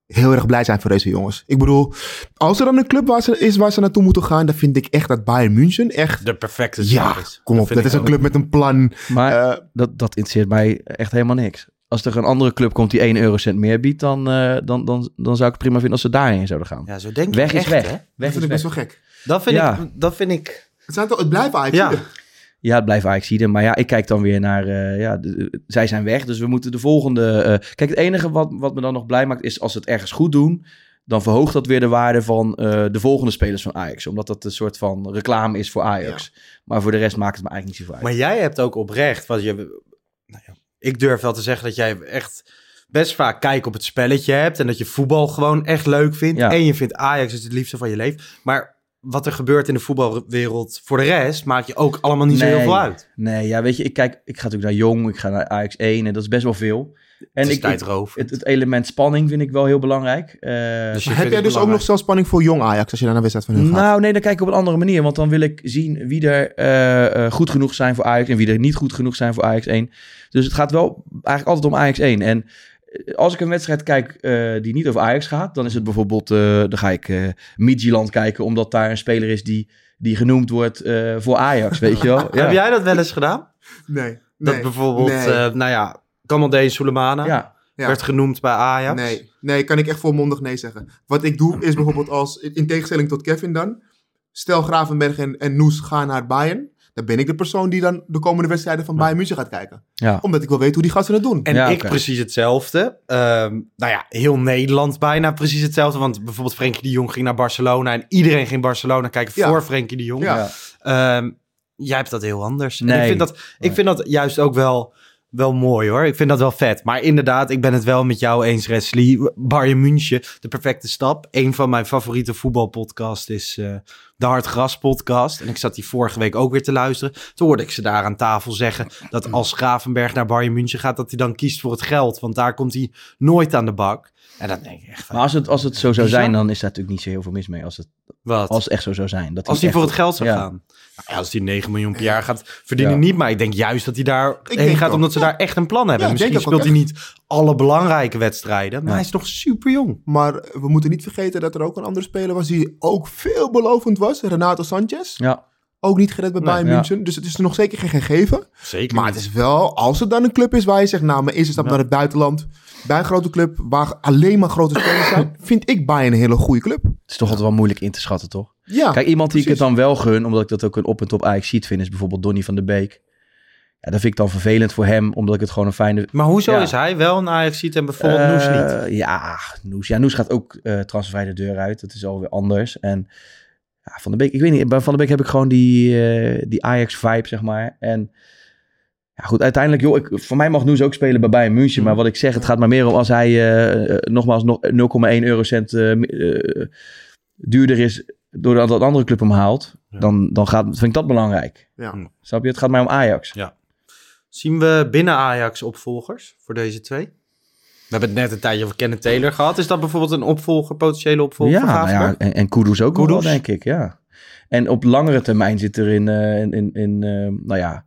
heel erg blij zijn voor deze jongens. Ik bedoel, als er dan een club waar ze, is waar ze naartoe moeten gaan, dan vind ik echt dat Bayern München echt... De perfecte Ja, zaak is. kom op. vind Dat is een club met een plan. Maar Eh, dat, dat interesseert mij echt helemaal niks. Als er een andere club komt die 1 eurocent meer biedt, dan, eh, dan, dan, dan zou ik het prima vinden als ze daarheen zouden gaan. Ja, zo denk ik weg is echt, weg. hè? dat Weg vind is ik best wel gek. Dat vind, Ja. ik, dat vind ik... Het, zijn toch, het blijven eigenlijk. Ja. Ja, het blijft Ajax Maar ja, ik kijk dan weer naar... eh, ja, de- zij zijn weg, dus we moeten de volgende... eh, kijk, het enige wat, wat me dan nog blij maakt is als ze het ergens goed doen... dan verhoogt dat weer de waarde van eh, de volgende spelers van Ajax. Omdat dat een soort van reclame is voor Ajax. Maar voor de rest maakt het me eigenlijk niet zoveel uit. Maar jij hebt ook oprecht, wat je, nou ja, ik durf wel te zeggen dat jij echt best vaak kijk op het spelletje hebt en dat je voetbal gewoon echt leuk vindt. Ja. En je vindt Ajax is het liefste van je leven. Maar wat er gebeurt in de voetbalwereld voor de rest maakt je ook allemaal niet zo heel veel uit. Nee, ja, weet je, ik kijk, ik ga natuurlijk naar Jong, ik ga naar Ajax 1 en dat is best wel veel. En het is ik, het, het element spanning vind ik wel heel belangrijk. Eh, Dus heb jij dus ook nog zelfs spanning voor jong Ajax als je naar een wedstrijd van hun gaat? nou, nee, dan kijk ik op een andere manier. Want dan wil ik zien wie er eh, eh, goed genoeg zijn voor Ajax en wie er niet goed genoeg zijn voor Ajax 1. Dus het gaat wel eigenlijk altijd om Ajax 1. En als ik een wedstrijd kijk eh, die niet over Ajax gaat, dan is het bijvoorbeeld, eh, dan ga ik eh Midtjylland kijken, omdat daar een speler is die, die genoemd wordt eh, voor Ajax, weet je wel. Ja. Heb jij dat wel eens gedaan? Nee. Dat nee, bijvoorbeeld, nee. eh, nou ja, Kamaldeen Soleimana Ja. Ja. werd genoemd bij Ajax. Nee, nee, kan ik echt volmondig nee zeggen. Wat ik doe is bijvoorbeeld als, in tegenstelling tot Kevin dan, Stel Gravenberg en, en Noes gaan naar Bayern. Dan ben ik de persoon die dan de komende wedstrijden van Bayern München gaat kijken. Ja. Omdat ik wil weten hoe die gasten het doen. En Ja, ik precies hetzelfde. Ehm, nou ja, heel Nederland bijna precies hetzelfde. Want bijvoorbeeld Frenkie de Jong ging naar Barcelona. En iedereen ging Barcelona kijken Ja. voor Frenkie de Jong. Ja. Ehm, jij hebt dat heel anders. En Nee. ik, vind dat, ik vind dat juist ook wel, wel mooi hoor. Ik vind dat wel vet. Maar inderdaad, ik ben het wel met jou eens, Wesley. Bayern München, de perfecte stap. Een van mijn favoriete voetbalpodcasts is eh, de Hartgras podcast. En ik zat die vorige week ook weer te luisteren. Toen hoorde ik ze daar aan tafel zeggen dat als Gravenberg naar Bayern München gaat, dat hij dan kiest voor het geld. Want daar komt hij nooit aan de bak. En dan denk ik echt van, Maar als het, als het zo zou zijn, dan is daar natuurlijk niet zo heel veel mis mee. Als het, wat? als het echt zo zou zijn. Dat Als hij echt- voor het geld zou ja. gaan. Nou ja, als hij 9 miljoen per jaar gaat verdienen, Ja. niet. Maar ik denk juist dat hij daar heen denk gaat ook, omdat ze ja. daar echt een plan hebben. Ja, Misschien ook speelt hij niet alle belangrijke wedstrijden. Maar Ja. hij is nog super jong. Maar we moeten niet vergeten dat er ook een andere speler was die ook veelbelovend was. Renato Sanchez. Ja, Ook niet gered bij Nee, Bayern ja. München. Dus het is nog zeker geen gegeven. Zeker Maar het is wel, als het dan een club is waar je zegt, nou, mijn eerste stap Ja. naar het buitenland. Bij een grote club waar alleen maar grote spelers zijn. Vind ik Bayern een hele goede club. het is toch altijd wel moeilijk in te schatten, toch? Ja, Kijk, iemand die ik het dan wel gun, omdat ik dat ook een op en top Ajax ziet vind, is bijvoorbeeld Donny van der Beek. Ja, dat vind ik dan vervelend voor hem, omdat ik het gewoon een fijne... Maar hoezo Ja. is hij wel een Ajax ziet en bijvoorbeeld Noes niet? Eh, Ja, Noes. Ja, Noes gaat ook eh transfervrij de deur uit. Dat is alweer anders. En ja, Van der Beek, ik weet niet, bij Van der Beek heb ik gewoon die, eh, die Ajax-vibe, zeg maar. En ja, goed, uiteindelijk, joh, ik, voor mij mag Noes ook spelen bij Bayern München. Mm. Maar wat ik zeg, het gaat maar meer om als hij eh, eh, nogmaals nog 0,1 eurocent eh, eh, duurder is doordat een andere club hem haalt. Ja. Dan, dan gaat, vind ik dat belangrijk. Ja. Snap je? Het gaat mij om Ajax. Zien we binnen Ajax opvolgers voor deze twee? We hebben het net een tijdje over Kenneth Taylor gehad. Is dat bijvoorbeeld een opvolger, potentiële opvolger Ja, nou ja en, en Kudus ook wel, Kudus. denk ik, ja. En op langere termijn zit er in, eh, in, in, in eh, nou ja,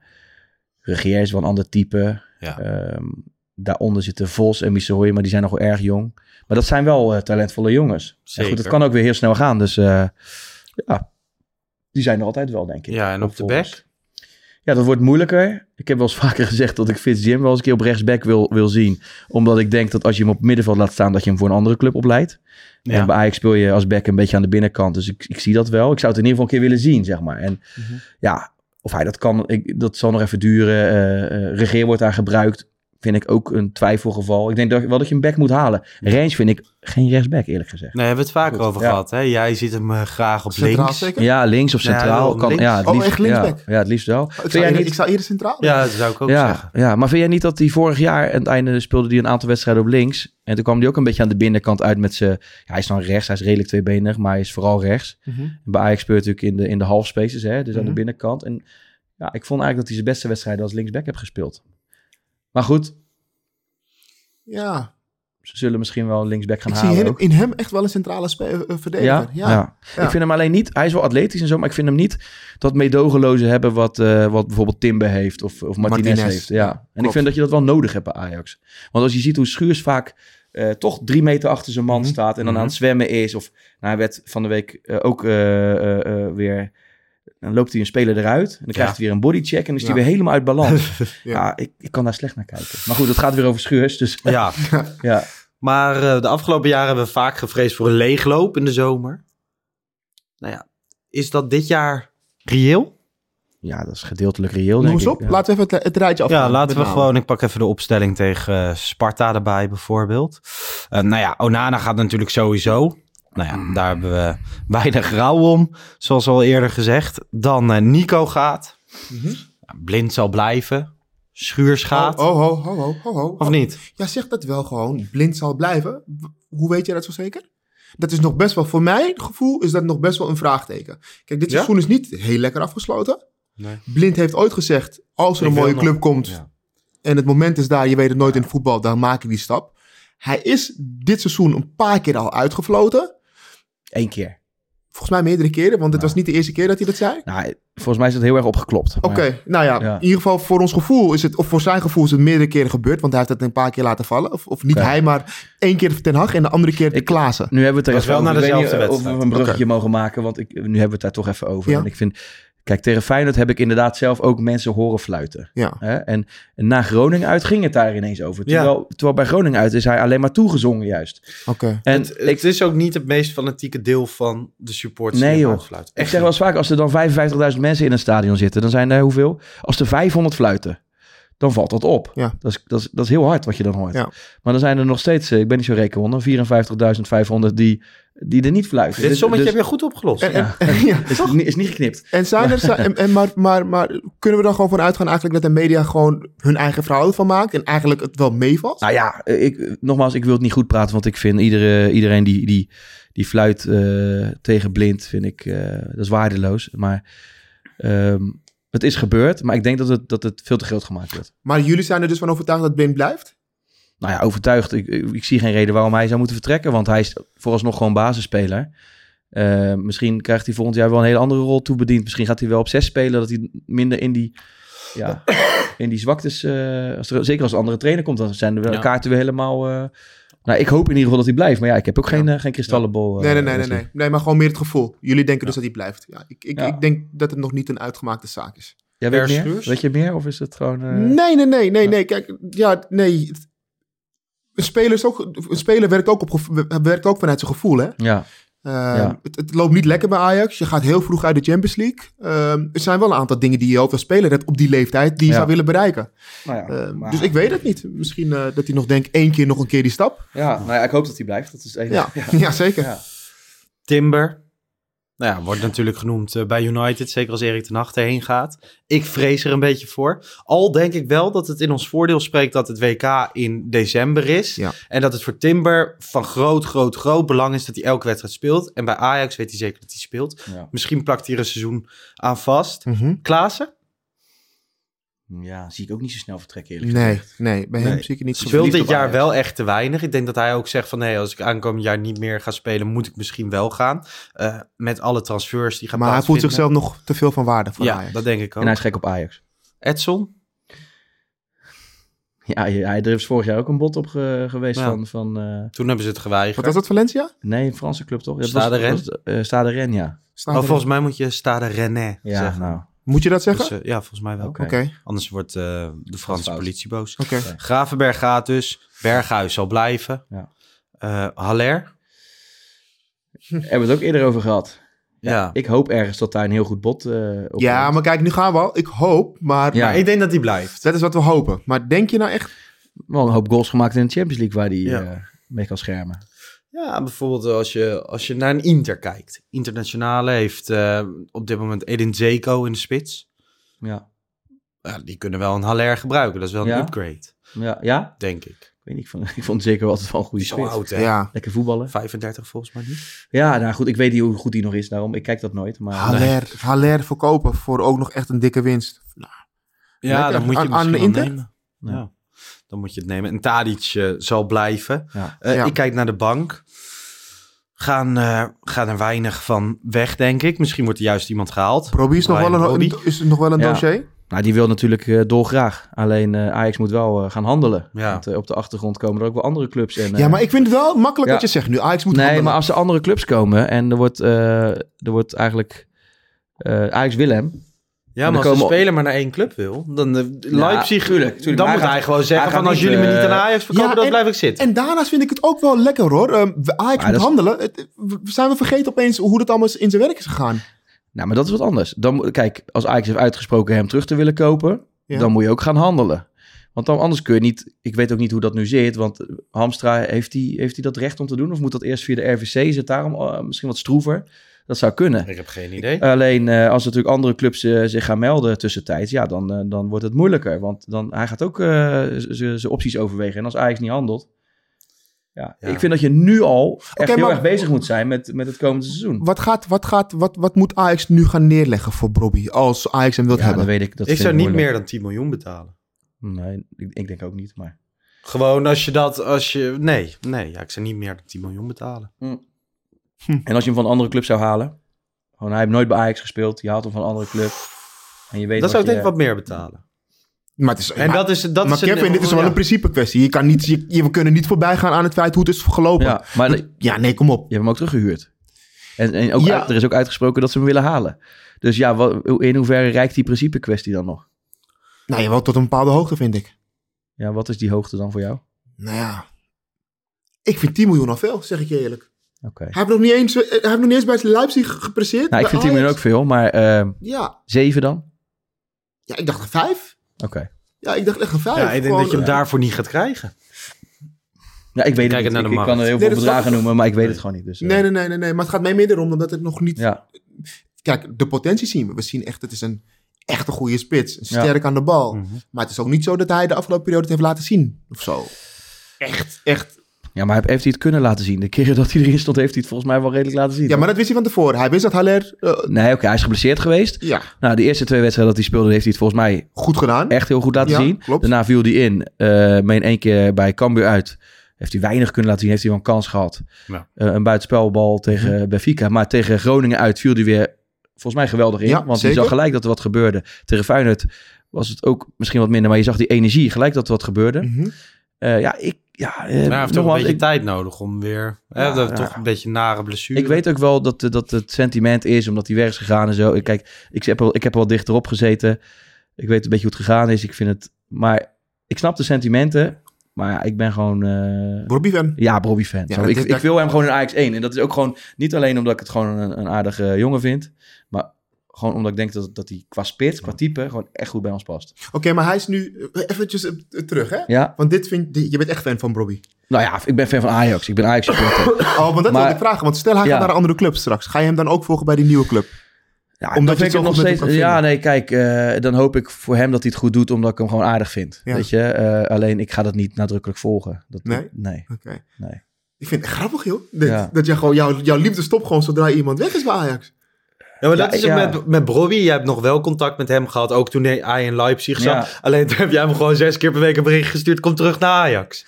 Regier is wel een ander type. Ja. Ehm, daaronder zitten Vos en Missouri, maar die zijn nog wel erg jong. Maar dat zijn wel eh, talentvolle jongens. En Zeker. goed, het kan ook weer heel snel gaan, dus ja, die zijn er altijd wel, denk ik. Ja, en op de back? Ja, dat wordt moeilijker. Ik heb wel eens vaker gezegd dat ik Fitz Jim wel eens een keer op rechtsback wil, wil zien. Omdat ik denk dat als je hem op middenveld laat staan, dat je hem voor een andere club opleidt. Ja. En bij Ajax speel je als back een beetje aan de binnenkant. Dus ik, ik zie dat wel. Ik zou het in ieder geval een keer willen zien, zeg maar. En Mhm. ja, of hij dat kan, ik, dat zal nog even duren. Eh, regeer wordt daar gebruikt. Vind ik ook een twijfelgeval. Ik denk dat, wel dat je een back moet halen. Range vind ik geen rechtsback, eerlijk gezegd. Nee, hebben we het vaker Goed, over ja. gehad. Hè? Jij ziet hem eh, graag op Centraal links. zeker? Ja, links of Ja, centraal. wel kan, links. ja, het Oh, liefst, echt linksback? Ja, ja, het liefst wel. Ik Vind zou, jij eerder, niet? ik zou eerder centraal. Ja, dat zou ik ook ja, zeggen. ja, maar vind jij niet dat hij vorig jaar aan het einde speelde hij een aantal wedstrijden op links? En toen kwam hij ook een beetje aan de binnenkant uit met zijn... Ja, hij is dan rechts, hij is redelijk tweebenig, maar hij is vooral rechts. Mhm. En bij Ajax speelt hij natuurlijk in de, in de half spaces, hè, dus aan de Mhm. binnenkant. En ja, ik vond eigenlijk dat hij zijn beste wedstrijden als linksback heeft gespeeld. Maar goed, Ja, ze zullen misschien wel linksback gaan ik zie halen hem, ook. in hem echt wel een centrale eh, verdediger. Ja? Ja, Ja. Ja. Ik vind hem alleen niet... Hij is wel atletisch en zo, maar ik vind hem niet dat meedogenloze hebben wat, eh, wat bijvoorbeeld Timber heeft of, of Martinez, Martinez, heeft. Ja. en ik vind dat je dat wel nodig hebt bij Ajax. Want als je ziet hoe Schuurs vaak eh, toch drie meter achter zijn man Mhm. staat en dan Mhm. aan het zwemmen is. Of nou, hij werd van de week ook eh, eh, eh, weer... Dan loopt hij een speler eruit en dan krijgt hij weer een bodycheck en dan is hij Ja. weer helemaal uit balans. ja, Ja. ik, ik kan daar slecht naar kijken. Maar goed, het gaat weer over Schuurs, dus Ja, ja. maar eh, de afgelopen jaren hebben we vaak gevreesd voor een leegloop in de zomer. Nou ja, is dat dit jaar reëel? Ja, dat is gedeeltelijk reëel, Noem denk eens op. Ja. Laten we even het, het rijtje af. Ja, laten we gewoon. Ik pak even de opstelling tegen eh, Sparta erbij, bijvoorbeeld. Eh, nou ja, Onana gaat natuurlijk sowieso. Nou ja, daar hebben we weinig rouw om, zoals al eerder gezegd. Dan eh, Nico gaat. Mhm. Blind zal blijven. Schuurs gaat. Oh, oh, ho, ho, ho, ho. Of niet? Ja, zeg dat wel gewoon. Blind zal blijven. Hoe weet je dat zo zeker? Dat is nog best wel, voor mijn gevoel, is dat nog best wel een vraagteken. Kijk, dit Ja? seizoen is niet heel lekker afgesloten. Nee. Blind heeft ooit gezegd, als er Ik een mooie nog- club komt Ja. en het moment is daar, je weet het nooit in het voetbal, dan maak je die stap. Hij is dit seizoen een paar keer al uitgefloten. Eén keer. Volgens mij meerdere keren, want het was niet de eerste keer dat hij dat zei. Nou, volgens mij is het heel erg opgeklopt. Oké, nou ja, Ja. in ieder geval voor ons gevoel is het, of voor zijn gevoel is het meerdere keren gebeurd, want hij heeft het een paar keer laten vallen. Of, of niet hij, maar één keer Ten Hag en de andere keer de Ik- Klaassen. Nu hebben we het er even wel over. naar dezelfde of we wedstrijd. een bruggetje mogen maken, want ik, nu hebben we het daar toch even over. Ja. En ik vind Kijk, tegen Feyenoord heb ik inderdaad zelf ook mensen horen fluiten. Ja. Hè? En, en na Groningen uit ging het daar ineens over. Ja. Terwijl, terwijl bij Groningen uit is hij alleen maar toegezongen juist. Oké. En het, het is ook niet het meest fanatieke deel van de supporters. Nee die joh. uitfluiten. Ik Echt zeg wel eens vaak, als er dan 55.000 mensen in een stadion zitten, dan zijn er hoeveel? Als er 500 fluiten, dan valt dat op. Ja. Dat, is, dat, is, dat is heel hard wat je dan hoort. Ja. Maar dan zijn er nog steeds, eh, ik ben niet zo rekenwonder, 54.500 die, die er niet fluiten. Dit Dus- sommetje dus- heb je goed opgelost. En, Ja. en- ja, is, is niet geknipt. En zijn er, en, en maar, maar, maar kunnen we dan gewoon van uitgaan eigenlijk dat de media gewoon hun eigen verhaal van maakt en eigenlijk het wel meevalt? Nou ja, ik, nogmaals, ik wil het niet goed praten, want ik vind iedere, iedereen die, die, die fluit eh, tegen blind, vind ik, eh, dat is waardeloos. Maar ehm, het is gebeurd, maar ik denk dat het, dat het veel te groot gemaakt wordt. Maar jullie zijn er dus van overtuigd dat Blind blijft? Nou ja, overtuigd. Ik, ik, ik zie geen reden waarom hij zou moeten vertrekken, want hij is vooralsnog gewoon basisspeler. Eh, misschien krijgt hij volgend jaar wel een hele andere rol toebediend. Misschien gaat hij wel op zes spelen, dat hij minder in die, ja, in die zwaktes... eh, als er, zeker als een andere trainer komt, dan zijn de Ja. kaarten weer helemaal... eh, nou, ik hoop in ieder geval dat hij blijft. Maar ja, ik heb ook geen, eh, geen kristallenbol. eh, nee, nee, nee, nee, nee. Nee, maar gewoon meer het gevoel. Jullie denken dus dat hij blijft. Ja, ik, ik, Ja. ik denk dat het nog niet een uitgemaakte zaak is. Jij weet meer? Weet je meer? Of is het gewoon... eh, Nee, nee, nee, nee, nee. Kijk, ja, nee. Een speler, is ook, een speler werkt, ook op, werkt ook vanuit zijn gevoel, hè? Ja, Ehm, Ja. het, het loopt niet lekker bij Ajax. Je gaat heel vroeg uit de Champions League. Ehm, er zijn wel een aantal dingen die je ook als speler hebt op die leeftijd die je Ja. zou willen bereiken. nou ja, Ehm, maar- Dus ik weet het niet. Misschien eh, dat hij nog denkt één keer nog een keer die stap. ja, nou ja, ik hoop dat hij blijft. Dat is enige. Ja, ja. zeker. Ja. Timber. Nou ja, wordt natuurlijk genoemd eh, bij United. Zeker als Erik ten Hag erheen gaat. Ik vrees er een beetje voor. Al denk ik wel dat het in ons voordeel spreekt dat het WK in december is. Ja. En dat het voor Timber van groot, groot, groot belang is dat hij elke wedstrijd speelt. En bij Ajax weet hij zeker dat hij speelt. Ja. Misschien plakt hij er een seizoen aan vast. Mhm. Klaassen? Ja, zie ik ook niet zo snel vertrekken eerlijk Nee, gezegd. nee, bij hem Nee. zie ik het niet zo Speelt dit jaar wel echt te weinig. Ik denk dat hij ook zegt van... nee, als ik aankomend jaar niet meer ga spelen... moet ik misschien wel gaan. Eh, met alle transfers die gaan Maar hij voelt zichzelf nog te veel van waarde voor Ja, Ajax. dat denk ik ook. En hij is gek op Ajax. Edson? Ja, hij, er is vorig jaar ook een bod op ge- geweest Ja. van... van eh, Toen hebben ze het geweigerd. Wat was dat, Valencia? nee, een Franse club toch? Ja, Stade Rennes? eh, Stade Rennes, ja. Oh, volgens mij moet je Stade Rennais Ja, zeggen. nou. Moet je dat zeggen? Dus, eh, ja, volgens mij wel. Oké. Anders wordt eh, de Franse politie boos. oké. Gravenberg gaat dus. Berghuis zal blijven. Ja. Eh, Haller? Hebben we het ook eerder over gehad. Ja. Ik hoop ergens dat daar een heel goed bod eh op Ja, komt. maar kijk, nu gaan we al. Ik hoop, maar Ja. Maar ik denk dat hij blijft. dat is wat we hopen. Maar denk je nou echt... Wel een hoop goals gemaakt in de Champions League waar hij Ja. eh, mee kan schermen. Ja, bijvoorbeeld als je, als je naar een Inter kijkt. Internationale heeft eh, op dit moment Edin Zeko in de spits. Ja. Ja, die kunnen wel een Haller gebruiken. Dat is wel een Ja? upgrade, Ja? ja? denk ik. Ik weet niet, ik vond, ik vond altijd wel een goede Die spits. oud, hè? Ja, Lekker voetballen. 35 volgens mij niet. Ja, nou goed, ik weet niet hoe goed hij nog is, daarom ik kijk dat nooit. Maar Haller, Haller verkopen voor ook nog echt een dikke winst. Nou, Ja, dan moet je Aan- het misschien aan wel Inter? nemen. Ja. Dan moet je het nemen. En Tadic zal blijven. Ja. Eh, Ja. Ik kijk naar de bank. Gaan, eh, gaan er weinig van weg, denk ik. Misschien wordt er juist iemand gehaald. Probi is nog wel een, is nog wel een Ja. dossier. Nou, die wil natuurlijk eh, dolgraag. Alleen eh, Ajax moet wel eh, gaan handelen. Ja. Want op de achtergrond komen er ook wel andere clubs. En, Ja, maar ik vind het wel makkelijk Ja. wat je zegt nu. Ajax moet nee, handelen. maar als er andere clubs komen en er wordt, eh, er wordt eigenlijk eh Ajax wil hem. Ja, maar als de komen- speler maar naar één club wil, dan uh, Leipzig, tuurlijk, tuurlijk. dan moet hij gewoon zeggen van als jullie me niet eh, aan Ajax verkopen, ja, dan en- blijf ik zitten. En daarnaast vind ik het ook wel lekker hoor. We- Ajax moet dat is- handelen. Het- we- zijn we vergeten opeens hoe het allemaal in zijn werk is gegaan. Nou, maar dat is wat anders. Dan, kijk, als Ajax heeft uitgesproken hem terug te willen kopen, Ja. dan moet je ook gaan handelen. Want dan, anders kun je niet... Ik weet ook niet hoe dat nu zit, want eh, Hamstra, heeft hij heeft hij dat recht om te doen? Of moet dat eerst via de RVC? Is het daarom eh, misschien wat stroever? Dat zou kunnen. Ik heb geen idee. Alleen eh, als natuurlijk andere clubs eh, zich gaan melden tussentijds, ja, dan, eh, dan wordt het moeilijker. Want dan, hij gaat ook eh, zijn opties overwegen. En als Ajax niet handelt, ja, Ja. ik vind dat je nu al echt heel maar- erg bezig moet zijn met, met het komende seizoen. Wat, gaat, wat, gaat, wat, wat moet Ajax nu gaan neerleggen voor Bobby als Ajax hem wilt ja, hebben? dan weet ik. Dat ik zou niet moeilijk. meer dan 10 miljoen betalen. Nee, ik, ik denk ook niet, maar... Gewoon als je dat, als je, nee, nee, ja, ik zou niet meer dan 10 miljoen betalen. En als je hem van een andere club zou halen, gewoon hij heeft nooit bij Ajax gespeeld, je haalt hem van een andere club. En je weet Dat zou ik denk je- wat meer betalen. Maar, het is, En maar, dat is, dat maar is een- Kevin, dit is wel ja. een principe kwestie. Je kan niet, je, je- we kunnen niet voorbij gaan aan het feit hoe het is gelopen. Ja, maar Ja, nee, kom op. je hebt hem ook teruggehuurd. En, en ook Ja. uit- er is ook uitgesproken dat ze hem willen halen. Dus ja, wat, in hoeverre reikt die principe kwestie dan nog? Nou ja, wel tot een bepaalde hoogte, vind ik. Ja, wat is die hoogte dan voor jou? Nou ja, ik vind 10 miljoen al veel, zeg ik je eerlijk. Oké. Hij heeft nog niet eens, eh, hij heeft nog niet eens bij Leipzig gepresseerd. Nou, ik vind 10 miljoen ook veel, maar eh Ja. 7 dan? ja, ik dacht een 5. Oké. Ja, ik dacht echt een 5. Ja, ik denk dat je hem daarvoor niet gaat krijgen. Ja, ik weet Kijk het naar niet. de Ik, ik kan er heel Nee, veel bedragen noemen, maar ik weet het gewoon niet. Dus, eh, Nee, nee, nee, nee, nee. Maar het gaat mij meer erom omdat het nog niet... Ja. Kijk, de potentie zien we. We zien echt, het is een echt een goede spits. Ja. Sterk aan de bal. Mhm. Maar het is ook niet zo dat hij de afgelopen periode het heeft laten zien. Of zo. Echt, echt. Ja, maar heeft hij het kunnen laten zien? De keren dat hij erin stond, heeft hij het volgens mij wel redelijk laten zien. Ja, maar dat wist hij van tevoren. Hij wist dat Haller... eh, Nee, oké, hij is geblesseerd geweest. ja, Nou, de eerste twee wedstrijden dat hij speelde, heeft hij het volgens mij goed gedaan. echt heel goed laten Ja, zien. klopt. Daarna viel hij in, eh meen één keer bij Cambuur uit. Heeft hij weinig kunnen laten zien, heeft hij wel een kans gehad. Ja. Eh, een buitenspelbal tegen Mhm. Benfica. Maar tegen Groningen uit viel hij weer volgens mij geweldig in. Ja, want zeker. je zag gelijk dat er wat gebeurde. Tegen Feyenoord was het ook misschien wat minder, maar je zag die energie, gelijk dat er wat gebeurde. Mhm. Eh, ja, ik... Ja, eh, Maar heeft toch een beetje ik- tijd nodig om weer... Hè, Ja, dat ja. toch een beetje nare blessure. Ik weet ook wel dat, eh, dat het sentiment is, omdat hij weg is gegaan en zo. Ik- Kijk, ik heb, er, ik heb er wel dichterop gezeten. Ik weet een beetje hoe het gegaan is. Ik vind het... Maar ik snap de sentimenten. Maar ja, ik ben gewoon... eh, Bobby fan. ja, Bobby-fan. Ja, dat ik, ik wil hem gewoon in Ajax 1. En dat is ook gewoon niet alleen omdat ik het gewoon een, een aardige jongen vind. Maar gewoon omdat ik denk dat, dat hij qua spits, qua type, gewoon echt goed bij ons past. Oké, maar hij is nu... eh, Eventjes eh, terug, hè? Ja, Want dit vind je... Je bent echt fan van Bobby. nou ja, ik ben fan van Ajax. Ik ben Ajax supporter. Oh, want dat Maar- wil ik vragen. Want stel hij Ja. gaat naar een andere club straks. Ga je hem dan ook volgen bij die nieuwe club? Ja, Omdat ik het nog steeds. Ja, nee, kijk, eh, dan hoop ik voor hem dat hij het goed doet, omdat ik hem gewoon aardig vind. Ja. Weet je, Eh, alleen ik ga dat niet nadrukkelijk volgen. Dat, Nee? nee. Oké. Nee. Ik vind het grappig, joh. Ja. dat jij gewoon... Jouw, jouw liefde stopt gewoon zodra iemand weg is bij Ajax. Ja, maar Ja, dat is ja. met, met. Je hebt nog wel contact met hem gehad, ook toen hij in Leipzig zat. Ja. Alleen toen heb jij hem gewoon zes keer per week een bericht gestuurd. Kom terug naar Ajax.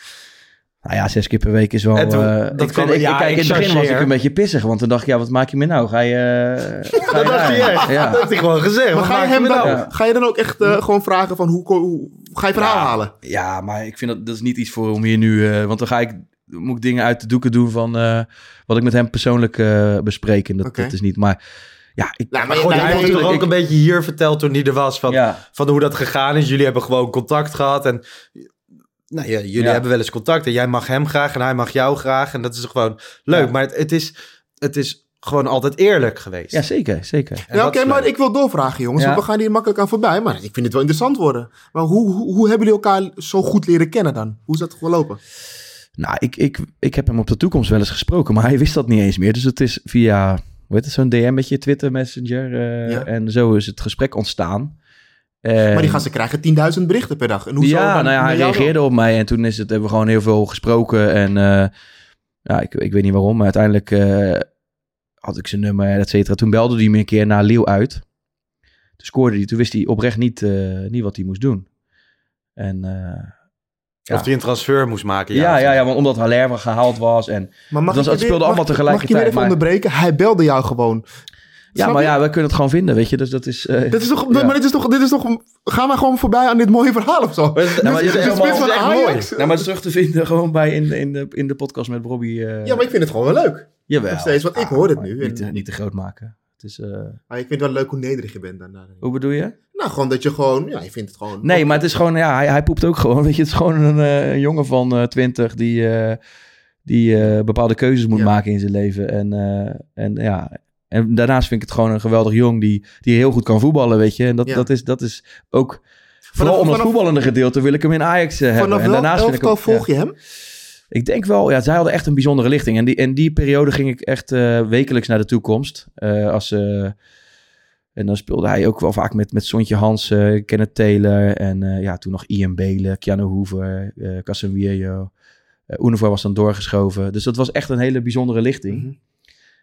Nou ja, zes keer per week is wel... Toen- eh, dat ik kwam- vind, ik, ja, ik- kijk, in het begin was ik een beetje pissig, want toen dacht ik, ja, wat maak je me nou? Ga je... eh, ga Dat je dacht daar? hij echt. Ja. Dat heeft hij gewoon gezegd. Maar ga je, hem nou? Ja. ga je dan ook echt eh, gewoon vragen van hoe, hoe, hoe ga je verhaal halen? Ja, maar ik vind dat, dat is niet iets voor om hier nu... eh, want dan ga ik, moet ik dingen uit de doeken doen van eh, wat ik met hem persoonlijk eh bespreek. En dat, dat is niet, maar... Ja, ik, Nou, Maar goed, nou, hij heeft toch ik- ook een beetje hier verteld toen hij er was. Van, ja, van hoe dat gegaan is. Jullie hebben gewoon contact gehad. En nou ja, jullie Ja. hebben wel eens contact. En jij mag hem graag en hij mag jou graag. En dat is gewoon leuk. Ja. Maar het, het, is, het is gewoon altijd eerlijk geweest. ja, zeker, zeker. En Ja, dat oké, maar ik wil doorvragen, jongens. We gaan hier makkelijk aan voorbij. Maar ik vind het wel interessant worden. Maar hoe, hoe, hoe hebben jullie elkaar zo goed leren kennen dan? Hoe is dat gelopen? Nou, ik, ik, ik heb hem op de toekomst wel eens gesproken, maar hij wist dat niet eens meer. Dus het is via, hoe heet het, zo'n DM'tje, Twitter Messenger. eh, Ja. En zo is het gesprek ontstaan. En- Maar die gasten krijgen 10.000 berichten per dag. En ja, dan nou ja, hij reageerde op mij en toen is het, hebben we gewoon heel veel gesproken. En eh, ja, ik, ik weet niet waarom, maar uiteindelijk eh, had ik zijn nummer, et cetera. Toen belde hij me een keer naar Leeuw uit. Toen scoorde hij, toen wist hij oprecht niet, niet wat hij moest doen. En ja. Of hij een transfer moest maken. ja, ja, ja, want omdat Haller gehaald was en... Maar mag Dat was- het speelde weer- allemaal mag- tegelijkertijd, Mag ik je weer even maar- onderbreken? Hij belde jou gewoon. Ja, Snap maar je? ja, we kunnen het gewoon vinden, weet je. Dus dat is... eh, Dit is toch, ja. Maar dit is toch, dit is toch... Ga maar gewoon voorbij aan dit mooie verhaal of zo. Maar het- Nou, maar Dit je is allemaal- van het is echt Ajax. Nou, maar het is terug te vinden gewoon bij in, in, de, in de podcast met Robbie. eh Ja, maar ik vind het gewoon wel leuk. jawel. nog steeds, want ik hoor het nu. Niet, En- niet te groot maken. Het is, eh, Maar ik vind het wel leuk hoe nederig je bent daarna. hoe bedoel je? Nou, gewoon dat je gewoon... Ja, je vindt het gewoon... Nee, maar het is gewoon, ja, hij, hij poept ook gewoon. Weet je, het is gewoon een, eh, een jongen van eh 20 die, eh, die bepaalde keuzes moet Ja. maken in zijn leven. En, en ja, en daarnaast vind ik het gewoon een geweldig jong die, die heel goed kan voetballen, weet je. En dat, Ja. dat, is, dat is ook, vooral om het vanaf- voetballende gedeelte wil ik hem in Ajax hebben. Vanaf En daarnaast vind ik hem- volg je hem? Ik denk wel, ja, zij hadden echt een bijzondere lichting. En die, en die periode ging ik echt wekelijks naar de toekomst. Als, eh, en dan speelde hij ook wel vaak met, met Sontje Hansen, Kenneth Taylor. En eh, ja, toen nog Ian Belen, Keanu Hoover, eh Casemiro. Uh, Unifor was dan doorgeschoven. Dus dat was echt een hele bijzondere lichting. Mhm.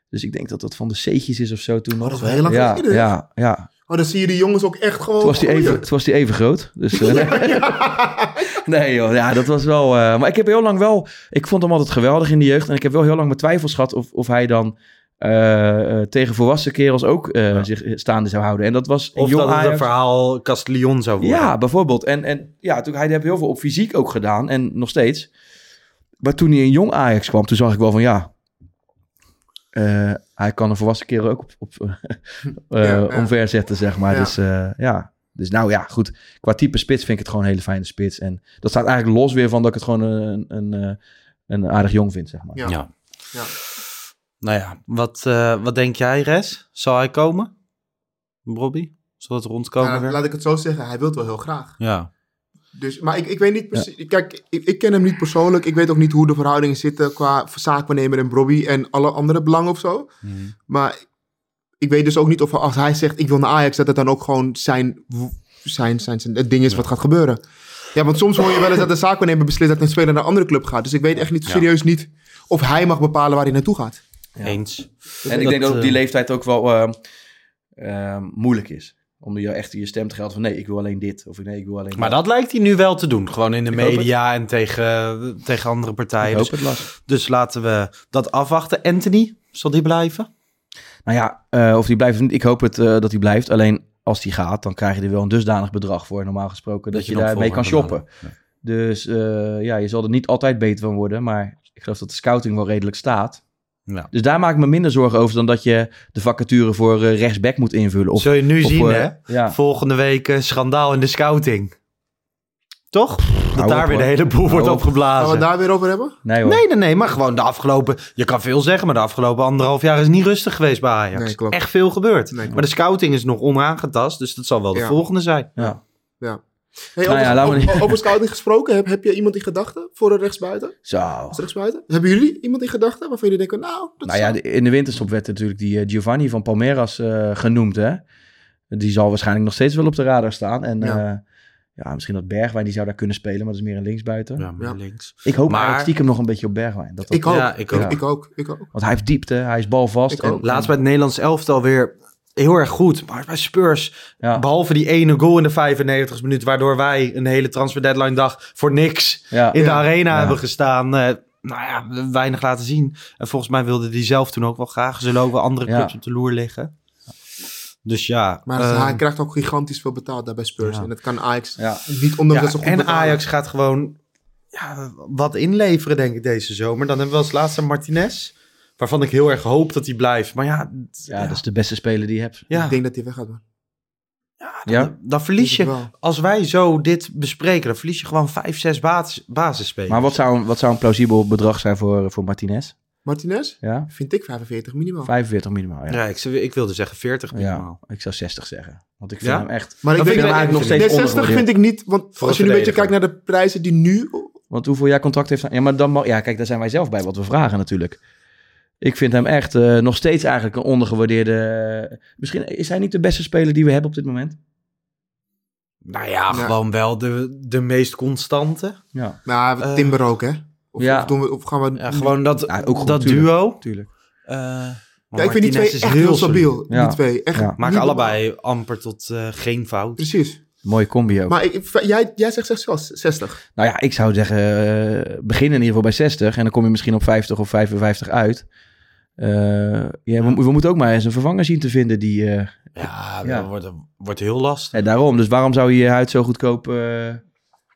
Dus ik denk dat dat van de C'tjes is of zo toen Oh, dat is wel heel lang ja, geleden. ja, ja. Oh, dan zie je die jongens ook echt gewoon Toen was groeien. even, toen was hij even groot. Dus, eh, nee joh, ja, dat was wel... eh, maar ik heb heel lang wel... Ik vond hem altijd geweldig in de jeugd. En ik heb wel heel lang mijn twijfels gehad of, of hij dan... eh, eh, tegen volwassen kerels ook eh, zich staande zou houden. En dat was Of jong dat het een Ajax. verhaal Castellion zou worden. Ja, bijvoorbeeld. En, en ja, toen, hij heeft heel veel op fysiek ook gedaan. En nog steeds. Maar toen hij in jong Ajax kwam, toen zag ik wel van ja... eh, hij kan een volwassen kerel ook op, op, eh, Ja, omver zetten, zeg maar. Ja. Dus eh, ja, dus nou ja, goed. Qua type spits vind ik het gewoon een hele fijne spits. En dat staat eigenlijk los weer van dat ik het gewoon een, een, een, een aardig jong vind, zeg maar. Ja. Ja. Nou ja, wat, eh, wat denk jij, Res? Zal hij komen? Robbie? Zal het rondkomen Ja, weer? laat ik het zo zeggen, hij wil het wel heel graag. Ja. Dus, maar ik, ik weet niet precies. Kijk, ik, ik ken hem niet persoonlijk. Ik weet ook niet hoe de verhoudingen zitten qua zaakwaarnemer en Bobby en alle andere belangen of zo. Maar ik weet dus ook niet of als hij zegt ik wil naar Ajax, dat het dan ook gewoon zijn, zijn, zijn, zijn het ding is wat gaat gebeuren. Ja, want soms hoor je wel eens dat de zaakwaarnemer beslist dat een speler naar een andere club gaat. Dus ik weet echt niet serieus niet of hij mag bepalen waar hij naartoe gaat. Eens. En ik denk dat op die eh, leeftijd ook wel eh, eh, moeilijk is. Om je echt je stem te gelden van nee, ik wil alleen dit. Of nee, ik wil alleen Maar dat lijkt hij nu wel te doen. Gewoon in de Ik media en tegen, tegen andere partijen. Ik hoop dus, het, dus laten we dat afwachten. Anthony, zal die blijven? Nou ja, eh, of die blijft, ik hoop het eh, dat hij blijft. Alleen als die gaat, dan krijg je er wel een dusdanig bedrag voor, normaal gesproken, dat, Dat je, daarmee kan shoppen. Dus ja, je zal er niet altijd beter van worden, maar ik geloof dat de scouting wel redelijk staat. Ja. Dus daar maak ik me minder zorgen over dan dat je de vacature voor eh, rechtsback moet invullen. Of, Zul je nu of, zien, eh, hè? Ja. Volgende week eh, schandaal in de scouting. Toch? dat hou daar op, weer de hele boel wordt op. opgeblazen. Gaan we het daar weer over hebben? Nee hoor. Nee, nee, nee, maar gewoon de afgelopen... Je kan veel zeggen, maar de afgelopen anderhalf jaar is niet rustig geweest bij Ajax. Nee, klopt. Echt veel gebeurd. Nee, klopt. maar de scouting is nog onaangetast, dus dat zal wel de Ja. volgende zijn. Ja. Ja. Hey, Nou over, ja, laten we over- niet- over scouting gesproken, heb, heb je iemand in gedachten voor een rechtsbuiten? Zo. Als rechtsbuiten? Hebben jullie iemand in gedachten waarvan jullie denken, nou, dat Nou ja, in de winterstop werd natuurlijk die eh, Giovanni van Palmeiras eh, genoemd, hè. Die zal waarschijnlijk nog steeds wel op de radar staan. En Ja. ja, ja misschien dat Bergwijn, die zou daar kunnen spelen, maar dat is meer een linksbuiten. Ja, Ja. links. Ik hoop Maar- eigenlijk stiekem nog een beetje op Bergwijn. Dat dat- ik ook. Ja, ik, ik ook. Ik, ook. Ik ook. Want hij heeft diepte, hij is balvast. Ik en-. Laatst bij het Nederlands elftal weer heel erg goed. Maar bij Spurs, Ja. behalve die ene goal in de 95 minuut... waardoor wij een hele transfer deadline dag voor niks Ja. in de Ja. arena Ja. hebben gestaan. Eh, nou ja, weinig laten zien. En volgens mij wilde die zelf toen ook wel graag. Er zullen ook wel andere Ja. clubs op de loer liggen. Dus ja. Maar eh, hij krijgt ook gigantisch veel betaald daar bij Spurs. Ja. En dat kan Ajax Ja. niet, ja, dat ze goed en betalen. Ajax gaat gewoon ja, wat inleveren, denk ik, deze zomer. Dan hebben we als laatste Martinez. Waarvan ik heel erg hoop dat hij blijft. Maar ja, Ja, dat is de beste speler die je hebt. ja, Ik denk dat hij weggaat, man. Ja? dan, dan verlies Denk ik je, wel. als wij zo dit bespreken, dan verlies je gewoon vijf, zes basis, basisspelers. Maar wat zou, een- wat zou een plausibel bedrag zijn voor, voor Martinez? Martinez? Ja? Vind ik 45 minimaal. 45 minimaal, ja. Ja, ik, zou- ik wilde zeggen 40 Ja, minimaal. ik zou 60 zeggen. Want ik vind Ja? hem echt... Maar ik denk eigenlijk nog steeds Nee, 60 ondergewaardeerd. vind ik niet. Want Voor als je nu een beetje verdediger. kijkt naar de prijzen die nu... Want hoeveel jaar contract heeft hij? Ja, maar dan mag... Ja, kijk, daar zijn wij zelf bij wat we vragen natuurlijk. Ik vind hem echt eh, nog steeds eigenlijk een ondergewaardeerde... Misschien is hij niet de beste speler die we hebben op dit moment. Nou ja, Ja. gewoon wel de, de meest constante. Ja, Nou, Eh, Timber ook, hè? Of, ja. of, doen we, of gaan we... Ja, gewoon dat, Ja, ook goed, dat tuurlijk. duo. tuurlijk. Eh, Ja, ik vind die twee echt heel stabiel. Die twee. Echt Maken allebei amper tot eh, geen fout. Precies. Mooie combi ook. Maar ik, jij, jij zegt zelfs 60. Nou ja, ik zou zeggen, eh begin in ieder geval bij 60 en dan kom je misschien op 50 of 55 uit. Eh, ja, we, we moeten ook maar eens een vervanger zien te vinden die... eh, Ja, Ja. dat wordt, wordt heel lastig. ja, daarom, dus waarom zou je je huid zo goedkoop... eh,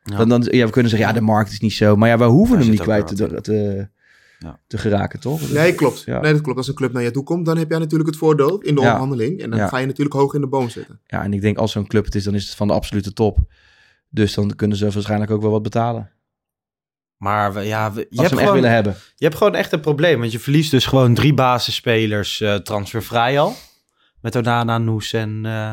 dan, dan, ja, we kunnen zeggen, ja, de markt is niet zo. Maar ja, we hoeven Daar hem niet kwijt te, Ja. te geraken, toch? Nee, klopt. Ja. Nee, dat klopt. Als een club naar je toe komt, dan heb jij natuurlijk het voordeel in de Ja. onderhandeling. En dan Ja. ga je natuurlijk hoog in de boom zitten. Ja, en ik denk als zo'n club het is, dan is het van de absolute top. Dus dan kunnen ze waarschijnlijk ook wel wat betalen. Maar we- ja, we- je, hebt hem echt gewoon, willen hebben. je hebt gewoon echt een probleem. Want je verliest dus gewoon drie basisspelers eh, transfervrij al. Met Onana, Noes en eh,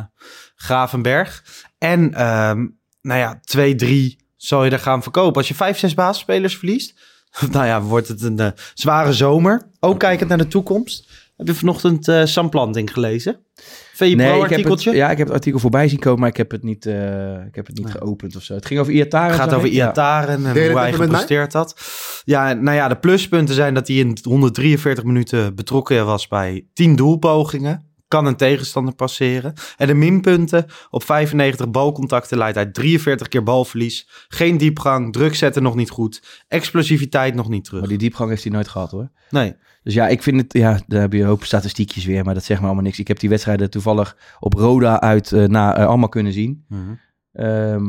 Gravenberg. En ehm, nou ja, twee, drie zal je er gaan verkopen. Als je vijf, zes basisspelers verliest, nou ja, wordt het een eh, zware zomer. Ook kijkend naar de toekomst. Heb je vanochtend eh Sam Planting gelezen? VI Pro ik heb het, artikeltje? ja, ik heb het artikel voorbij zien komen, maar ik heb het niet, eh, ik heb het niet geopend of zo. Het ging over Iataren. Het gaat over. Ja. Iataren en hoe hij gepresteerd had. Ja, nou ja, de pluspunten zijn dat hij in 143 minuten betrokken was bij 10 doelpogingen. Kan een tegenstander passeren. En de minpunten op 95 balcontacten leidt hij 43 keer balverlies. Geen diepgang, druk zetten nog niet goed. Explosiviteit nog niet terug. Maar die diepgang heeft hij nooit gehad hoor. Nee. Dus ja, ik vind het, ja, daar heb je een hoop statistiekjes weer, maar dat zegt me allemaal niks. Ik heb die wedstrijden toevallig op Roda uit eh, na, eh, allemaal kunnen zien. Ehm,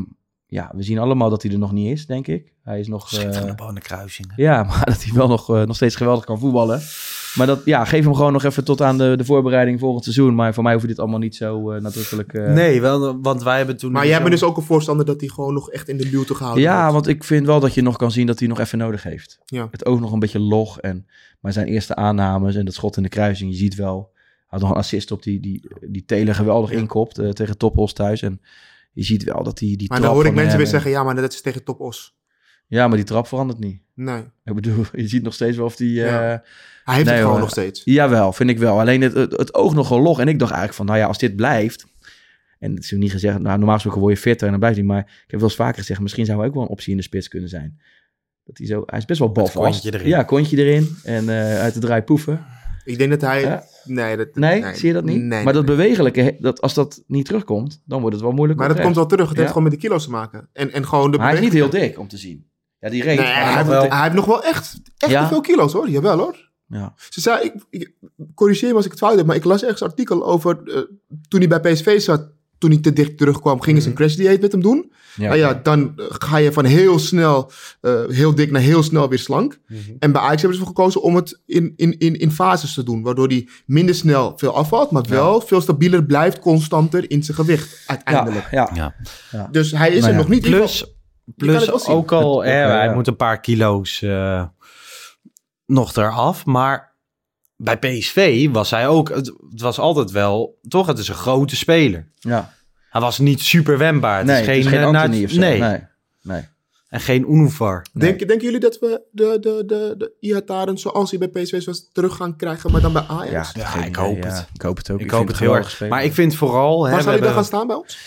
ja, we zien allemaal dat hij er nog niet is, denk ik. Hij is nog... eh, Schitterende bal in de kruisingen. ja, maar dat hij wel nog, eh, nog steeds geweldig kan voetballen. Maar dat, ja, geef hem gewoon nog even tot aan de, de voorbereiding volgend seizoen. Maar voor mij hoeft dit allemaal niet zo eh, nadrukkelijk... eh, Nee, wel, want wij hebben toen... Maar jij bent dus ook een voorstander dat hij gewoon nog echt in de luwte gehouden Ja, wordt. want ik vind wel dat je nog kan zien dat hij nog even nodig heeft. Ja. Het oog nog een beetje log. En, maar zijn eerste aannames en dat schot in de kruising, je ziet wel... Hij had nog een assist op die, die, die Telen geweldig inkopt eh, tegen Topos thuis. En je ziet wel dat hij die Maar trap dan hoor ik mensen weer en- zeggen, ja, maar dat is tegen Top Os. Ja, maar die trap verandert niet. Nee. Ik bedoel, je ziet nog steeds wel of die... Ja. eh, Hij heeft het gewoon hoor. nog steeds. Jawel, vind ik wel. Alleen het, het, het oog nogal log. En ik dacht eigenlijk van, nou ja, als dit blijft... En het is niet gezegd, nou, normaal gesproken word je fitter en dan blijft hij. Maar ik heb wel eens vaker gezegd, misschien zou hij ook wel een optie in de spits kunnen zijn. Dat hij zo, hij is best wel balvast. kontje erin. Ja, kontje erin. En eh, uit de draai poeven. Ik denk dat hij... Ja. Nee, dat, Nee, zie je dat niet? Nee, maar dat nee. bewegelijke, dat, als dat niet terugkomt, dan wordt het wel moeilijk. Maar dat komt wel terug. Het heeft gewoon met de kilo's te maken. En, en gewoon de Maar hij is niet heel dik om te zien. Ja, die reed. Nee, hij, heeft, wel- hij heeft nog wel echt, echt Ja? te veel kilo's hoor. Jawel hoor. Ja. Ze zei, ik, ik corrigeer me als ik het fout heb, maar ik las ergens een artikel over eh, toen hij bij PSV zat, toen hij te dicht terugkwam, gingen ze een crash dieet met hem doen. Mhm. Ja. Nou ja, dan eh, ga je van heel snel, eh, heel dik naar heel snel weer slank. Mhm. En bij Ajax hebben ze ervoor gekozen om het in, in, in, in fases te doen, waardoor hij minder snel veel afvalt, maar wel veel stabieler blijft, constanter in zijn gewicht uiteindelijk. Ja, ja. ja. Dus hij is er ja, nog niet. Plus, plus ook al, hè, hij ja. moet een paar kilo's eh, nog eraf. Maar bij PSV was hij ook, het, het was altijd wel, toch? Het is een grote speler. ja. Hij was niet super wendbaar. Het Nee, is geen, het is geen eh, Anthony of zo. Nee. Nee. nee. En geen Unuvar. Denk, denken jullie dat we de, de, de, de Ihataren zoals hij bij PSV was terug gaan krijgen, maar dan bij Ajax? Ja, ik hoop ja. het. Ik hoop het ook. Ik, Ik hoop vind het heel erg. Maar ik vind vooral... Hè, Waar we zou hij dan gaan staan bij ons?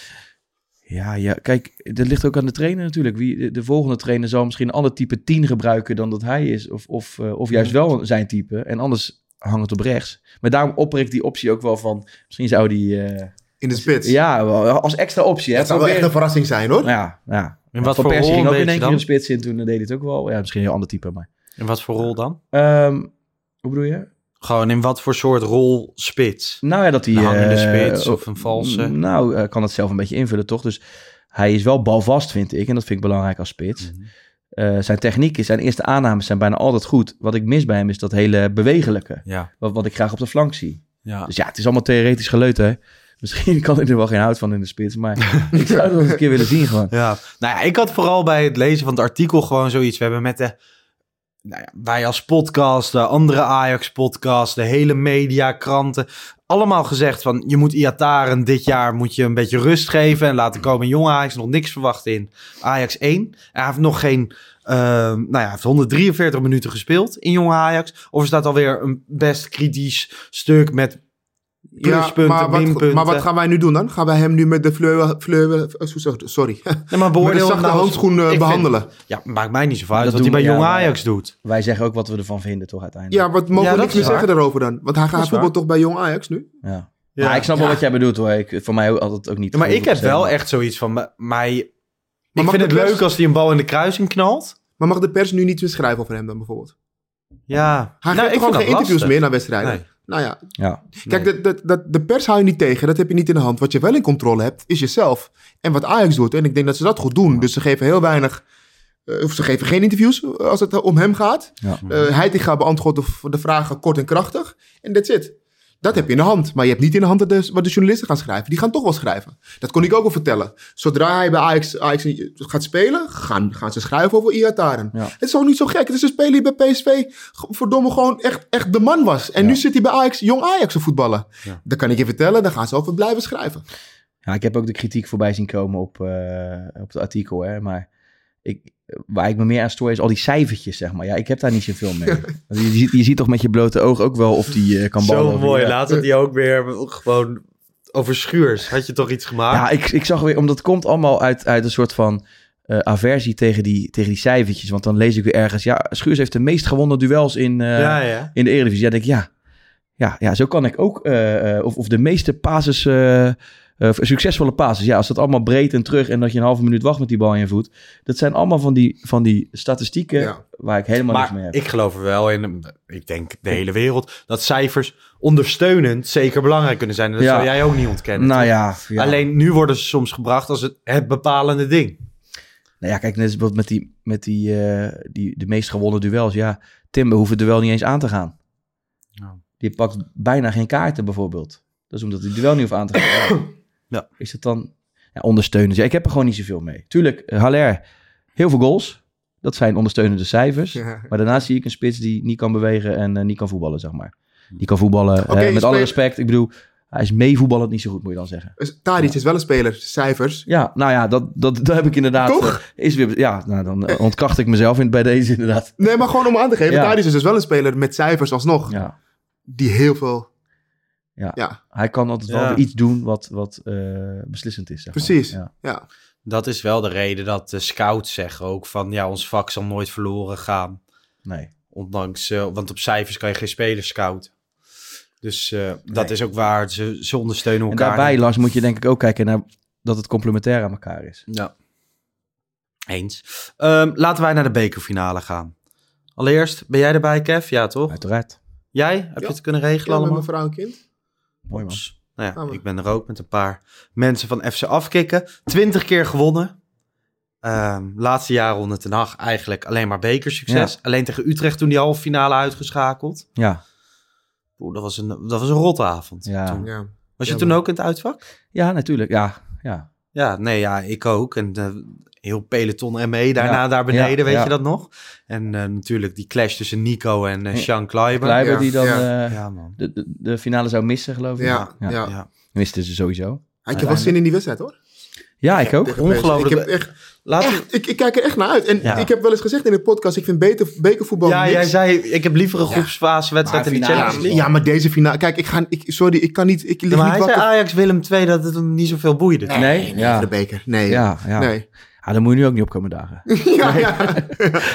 Ja, ja, kijk, dat ligt ook aan de trainer natuurlijk. Wie, de, de volgende trainer zal misschien een ander type 10 gebruiken dan dat hij is. Of, of, eh, of juist wel zijn type. En anders hangt het op rechts. Maar daarom opper ik die optie ook wel van... Misschien zou die... eh, In de spits. ja, wel, als extra optie. Hè, dat zou wel echt een verrassing zijn hoor. Ja, ja. In wat Van voor Persie rol ging ook in één je keer in de spits in. Toen deed hij het ook wel. Ja, misschien een heel ander type, maar... In wat voor rol dan? Ehm, hoe bedoel je? Gewoon in wat voor soort rol spits? Nou ja, dat hij... Een hangende eh, spits of een valse? Nou, eh, kan het zelf een beetje invullen, toch? Dus hij is wel balvast, vind ik. En dat vind ik belangrijk als spits. Mhm. Eh, zijn techniek is, zijn eerste aannames zijn bijna altijd goed. Wat ik mis bij hem is dat hele bewegelijke. Ja. Wat, wat ik graag op de flank zie. ja. Dus ja, het is allemaal theoretisch geleut, hè. Misschien kan ik er wel geen hout van in de spits. Maar ik zou het wel eens een keer willen zien gewoon. Ja, nou ja, ik had vooral bij het lezen van het artikel gewoon zoiets. We hebben met de, nou ja, wij als podcast, de andere Ajax-podcast, de hele media, kranten, allemaal gezegd van je moet Iataren dit jaar moet je een beetje rust geven en laten komen. Jong Ajax nog niks verwacht in Ajax 1. Hij heeft nog geen, eh, nou ja, heeft 143 minuten gespeeld in Jong Ajax. Of er staat alweer een best kritisch stuk met pluspunten, maar, wat, maar wat gaan wij nu doen dan? Gaan wij hem nu met de fleur, fleur sorry, Nee, maar met beoordeel zachte nou handschoen eh, vind- behandelen? Ja, maakt mij niet zo uit Dat wat hij bij Jong ja, Ajax doet. Wij zeggen ook wat we ervan vinden, toch uiteindelijk. Ja, wat mogen Ja, we dat niks meer zeggen daarover dan? Want hij gaat voetbal waar. toch bij Jong Ajax nu? Ja. Ja. Maar ik snap wel Ja. wat jij bedoelt, hoor. Ik, voor mij had het ook niet... Ja, maar ik heb 100%. wel echt zoiets van mij. Ik vind het de leuk als hij een bal in de kruising knalt. Maar mag de pers nu niet meer schrijven over hem dan bijvoorbeeld? Ja, Hij Nou, geeft ik toch geen interviews meer naar wedstrijden? Nou ja, Ja. Kijk, Nee. de, de, de, de pers hou je niet tegen. Dat heb je niet in de hand. Wat je wel in controle hebt, is jezelf. En wat Ajax doet. En ik denk dat ze dat goed doen. Dus ze geven heel weinig... eh, of ze geven geen interviews eh, als het om hem gaat. Ja. Eh Heitinga beantwoordt de, de vragen kort en krachtig. En that's it. Dat heb je in de hand. Maar je hebt niet in de hand dat de, wat de journalisten gaan schrijven. Die gaan toch wel schrijven. Dat kon ik ook wel vertellen. Zodra hij bij Ajax, Ajax gaat spelen, gaan, gaan ze schrijven over Iataren. Ja. Het is ook niet zo gek. Het is een speler die bij PSV verdomme gewoon echt, echt de man was. En Ja. nu zit hij bij Ajax, jong Ajax te voetballen. Ja. Dat kan ik je vertellen. Daar gaan ze over blijven schrijven. Ja, ik heb ook de kritiek voorbij zien komen op, eh, op het artikel, hè. Maar ik, waar ik me meer aan stoor is al die cijfertjes, zeg maar. Ja, ik heb daar niet zoveel mee. Want je, ziet, je ziet toch met je blote oog ook wel of die eh, kan ballen. Zo mooi. had hij ook weer gewoon over Schuurs. Had je toch iets gemaakt? Ja, ik, ik zag weer, omdat het komt allemaal uit, uit een soort van eh, aversie tegen die, tegen die cijfertjes. Want dan lees ik weer ergens, ja, Schuurs heeft de meest gewonnen duels in, eh, ja, ja. in de Eredivisie. Ja, denk ik, ja, ja, ja, zo kan ik ook, eh, eh, of, of de meeste passes, eh, succesvolle passes. Ja, als dat allemaal breed en terug en dat je een halve minuut wacht met die bal in je voet. Dat zijn allemaal van die, van die statistieken Ja. waar ik helemaal niks mee Maar heb. ik geloof er wel in, ik denk de hele wereld, dat cijfers ondersteunend zeker belangrijk kunnen zijn. En dat Ja. zou jij ook niet ontkennen. nou ja, ja. Alleen nu worden ze soms gebracht als het, het bepalende ding. Nou ja, kijk, net als bijvoorbeeld met die, met die, eh, die de meest gewonnen duels. Ja, Timber hoeft het duel niet eens aan te gaan. Die pakt bijna geen kaarten bijvoorbeeld. Dat is omdat hij wel niet hoeft aan te gaan. Ja. Is het dan ja, ondersteunend? Ja, ik heb er gewoon niet zoveel mee. Tuurlijk, eh, Haller, heel veel goals. Dat zijn ondersteunende cijfers. Ja. Maar daarnaast zie ik een spits die niet kan bewegen en eh, niet kan voetballen, zeg maar. Die kan voetballen, eh, met alle respect. Ik bedoel, hij is meevoetballend niet zo goed, moet je dan zeggen. Dus Tadic is wel een speler, cijfers. Ja, nou ja, dat, dat, dat heb ik inderdaad. Toch? is weer, ja, nou, dan ontkracht ik mezelf in, bij deze inderdaad. Nee, maar gewoon om aan te geven. Ja. Tadic is dus wel een speler met cijfers alsnog. Ja. Die heel veel... Ja. Ja. Hij kan altijd wel iets doen wat, wat eh, beslissend is. Zeg maar. Precies. Ja. Ja. Dat is wel de reden dat de scouts zeggen ook van... ja, ons vak zal nooit verloren gaan. Nee. Ondanks, eh, want op cijfers kan je geen spelers scouten. Dus eh, dat is ook waar. Ze, ze ondersteunen En elkaar. daarbij, Lars, moet je denk ik ook kijken naar dat het complementair aan elkaar is. Ja. Eens. Ehm, laten wij naar de bekerfinale gaan. Allereerst, ben jij erbij, Kev? Ja, toch? Uiteraard. Jij? Heb je het kunnen regelen Ja, met allemaal? mijn vrouw en kind. Mooi man. Oeps. Nou ja, ik ben er ook met een paar mensen van FC Afkikken. Twintig keer gewonnen. Ehm, laatste jaren onder Ten Hag eigenlijk alleen maar bekersucces. Ja. Alleen tegen Utrecht toen die halve finale uitgeschakeld. Ja. Oeh, dat was een, dat was een rotte avond. Ja. toen. Ja. Was je Ja, toen maar- ook in het uitvak? Ja, natuurlijk. Ja. ja. Ja, nee, ja, ik ook. En eh, heel peloton ME daarna Ja, daar beneden, ja, weet ja. je dat nog? En eh, natuurlijk die clash tussen Nico en eh Sean Kleiber. Kleiber Ja, die dan ja. eh, Ja, man. de, de, de finale zou missen, geloof ik. Ja, ja. ja. Ja. Misten ze sowieso. Ik heb wel zin in die wedstrijd, hoor. Ja, ik ook. Ongelooflijk. Ik, heb echt, echt, ik, ik kijk er echt naar uit. En Ja. ik heb wel eens gezegd in de podcast, ik vind beter, bekervoetbal Ja, niks. jij zei, ik heb liever een groepsfasewedstrijd Maar in de finale- Champions Ja, League. ja, maar deze finale... Kijk, ik ga... Ik, sorry, ik kan niet... Ik lig Ja, maar niet hij zei wakker. Ajax Willem 2 dat het hem niet zoveel boeide. Nee, Nee? nee, Ja. voor de beker. Nee. Ja, ja. Nee. Ah, dan moet je nu ook niet opkomen dagen. ja, ja.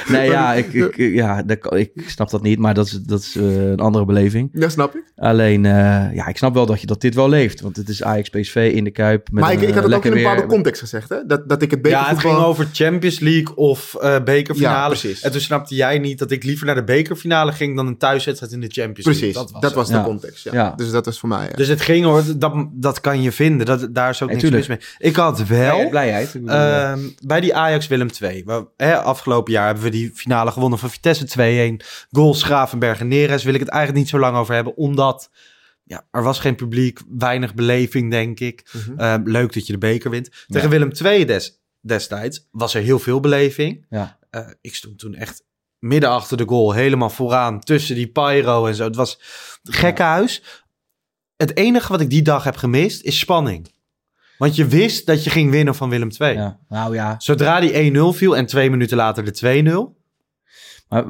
Nee, ja, ik, ik, ja dat, ik snap dat niet, maar dat is, dat is eh, een andere beleving. Dat snap ik. Alleen, eh, ja, ik snap wel dat, je, dat dit wel leeft. Want het is Ajax PSV in de Kuip. Met maar ik, een, ik had het ook in een bepaalde weer- context gezegd, hè? Dat, dat ik het Ja, het ging over Champions League of eh bekerfinale. Ja, precies. En toen snapte jij niet dat ik liever naar de bekerfinale ging dan een thuiswedstrijd in de Champions League. Precies, Dat was, dat was de context, ja. Ja. Dus dat was voor mij, ja. Dus het ging hoor, dat, dat kan je vinden. Dat, daar is ook Nee, niks mis tuurlijk. mee. Ik had wel... Blij- blijheid. Bij die Ajax Willem 2. Waar, hè, afgelopen jaar hebben we die finale gewonnen van Vitesse 2-1. Goals Gravenberg en Neres. Wil ik het eigenlijk niet zo lang over hebben. Omdat ja, er was geen publiek. Weinig beleving, denk ik. Mhm. Ehm, leuk dat je de beker wint. Tegen Ja. Willem 2 des, destijds was er heel veel beleving. Ja. Eh, ik stond toen echt midden achter de goal. Helemaal vooraan. Tussen die pyro en zo. Het was gekkenhuis. Het enige wat ik die dag heb gemist is spanning. Want je wist dat je ging winnen van Willem 2. ja. Nou ja, Zodra die 1-0 viel en twee minuten later de 2-0. maar,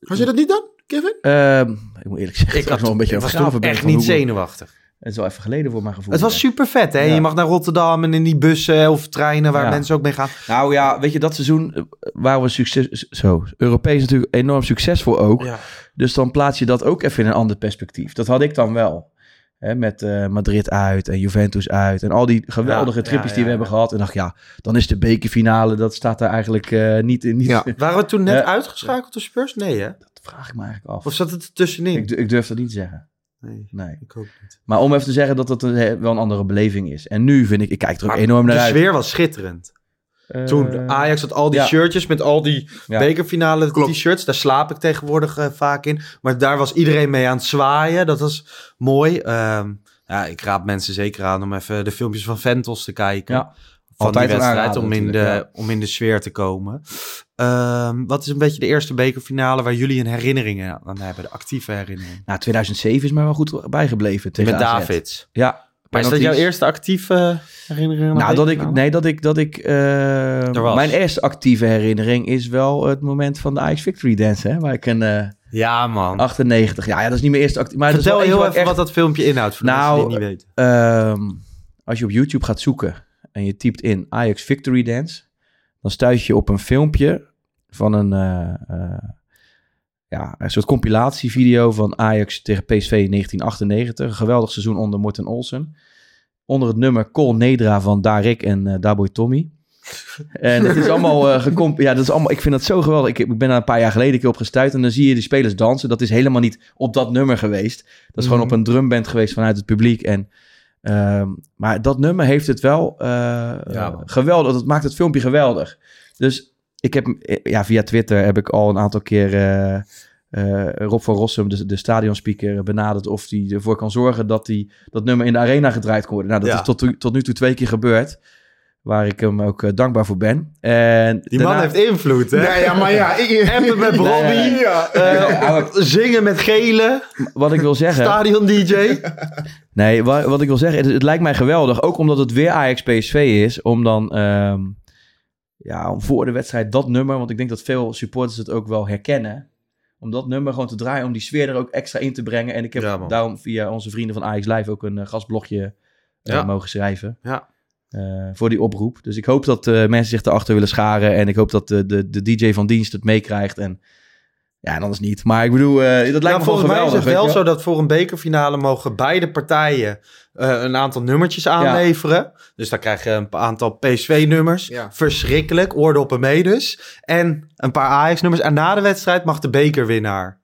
Had je dat niet dan, Kevin? ehm, ik moet eerlijk zeggen, Ik had nog een beetje ik was echt niet zenuwachtig. Het is wel even geleden voor mijn gevoel. Het was super vet, hè? Ja. Je mag naar Rotterdam en in die bussen of treinen waar Ja. mensen ook mee gaan. Nou ja, weet je, dat seizoen eh, waren we succes, zo, Europees natuurlijk enorm succesvol ook. Ja. Dus dan plaats je dat ook even in een ander perspectief. Dat had ik dan wel. Hè, met eh, Madrid uit en Juventus uit. En al die geweldige Ja, tripjes ja, die we ja, hebben gehad. En dacht, ja, dan is de bekerfinale, dat staat daar eigenlijk eh, niet in. Niet, Ja. Waren we toen net uitgeschakeld door Spurs? Nee, hè? Dat vraag ik me eigenlijk af. Of zat het er tussenin? Ik, ik durf dat niet te zeggen. nee, Nee. ik ook niet. Maar om even te zeggen dat een, eh, wel een andere beleving is. En nu vind ik, ik kijk er ook Maar enorm naar de uit. sfeer was schitterend. Eh, Toen Ajax had al die ja. shirtjes met al die Ja. bekerfinale t-shirts. Daar slaap ik tegenwoordig eh, vaak in. Maar daar was iedereen mee aan het zwaaien. Dat was mooi. Ehm, ja, ik raad mensen zeker aan om even de filmpjes van Ventos te kijken. Ja. Van Altijd die wedstrijd om in, de, om in de sfeer te komen. Ehm, wat is een beetje de eerste bekerfinale waar jullie een herinnering aan hebben? De actieve herinnering. Nou, 2007 is mij wel goed bijgebleven tegen Met AZ. Davids. Ja. Maar is dat jouw eerste actieve herinnering? Nou, dat ik, bekerfinale? nee, dat ik, dat ik, eh, mijn eerste actieve herinnering is wel het moment van de Ajax Victory Dance, hè, waar ik een eh, Ja, man. 98, ja, ja, dat is niet mijn eerste actieve, maar Vertel dat is wel heel even wat dat filmpje inhoudt voor Nou, die het niet weten. Ehm, als je op YouTube gaat zoeken en je typt in Ajax Victory Dance, dan stuit je op een filmpje van een, eh, eh, ja, een soort compilatievideo van Ajax tegen PSV in 1998. Een geweldig seizoen onder Morten Olsen. Onder het nummer Col Nedra van Darik en eh Daboy Tommy. En het is allemaal eh gecomp... Ja, dat is allemaal... Ik vind dat zo geweldig. Ik, ik ben daar een paar jaar geleden een keer op gestuurd en dan zie je die spelers dansen. Dat is helemaal niet op dat nummer geweest. Dat is gewoon Mhm. op een drumband geweest vanuit het publiek. En, ehm, maar dat nummer heeft het wel eh, Ja, geweldig. Dat maakt het filmpje geweldig. Dus ik heb... eh, Ja, via Twitter heb ik al een aantal keer... eh, eh, Rob van Rossum, de, de stadionspeaker, benadert of hij ervoor kan zorgen dat die, dat nummer in de arena gedraaid kan worden. Nou, dat Ja. is tot, tot nu toe twee keer gebeurd. Waar ik hem ook dankbaar voor ben. En Die man heeft invloed, hè? Nee, ja, maar ja. Ik, Appen met Robbie. Ja. eh, zingen met gele. Wat ik wil zeggen. Stadion DJ. Nee, wat, wat ik wil zeggen, het, het lijkt mij geweldig. Ook omdat het weer Ajax PSV is. Om dan ehm, ja, om voor de wedstrijd dat nummer. Want ik denk dat veel supporters het ook wel herkennen. Om dat nummer gewoon te draaien. Om die sfeer er ook extra in te brengen. En ik heb Ja, daarom via onze vrienden van Ajax Live ook een eh, gastblogje eh, Ja. mogen schrijven. Ja. eh, voor die oproep. Dus ik hoop dat mensen zich erachter willen scharen. En ik hoop dat de, de, de DJ van dienst het meekrijgt. En ja, en anders niet. Maar ik bedoel, eh, dat lijkt Ja, me Nou, volgens mij is het wel je zo dat voor een bekerfinale mogen beide partijen eh, een aantal nummertjes aanleveren. Dus dan krijg je een aantal PSV-nummers. Ja. Verschrikkelijk, oordoppen mee dus. En een paar Ajax-nummers. En na de wedstrijd mag de bekerwinnaar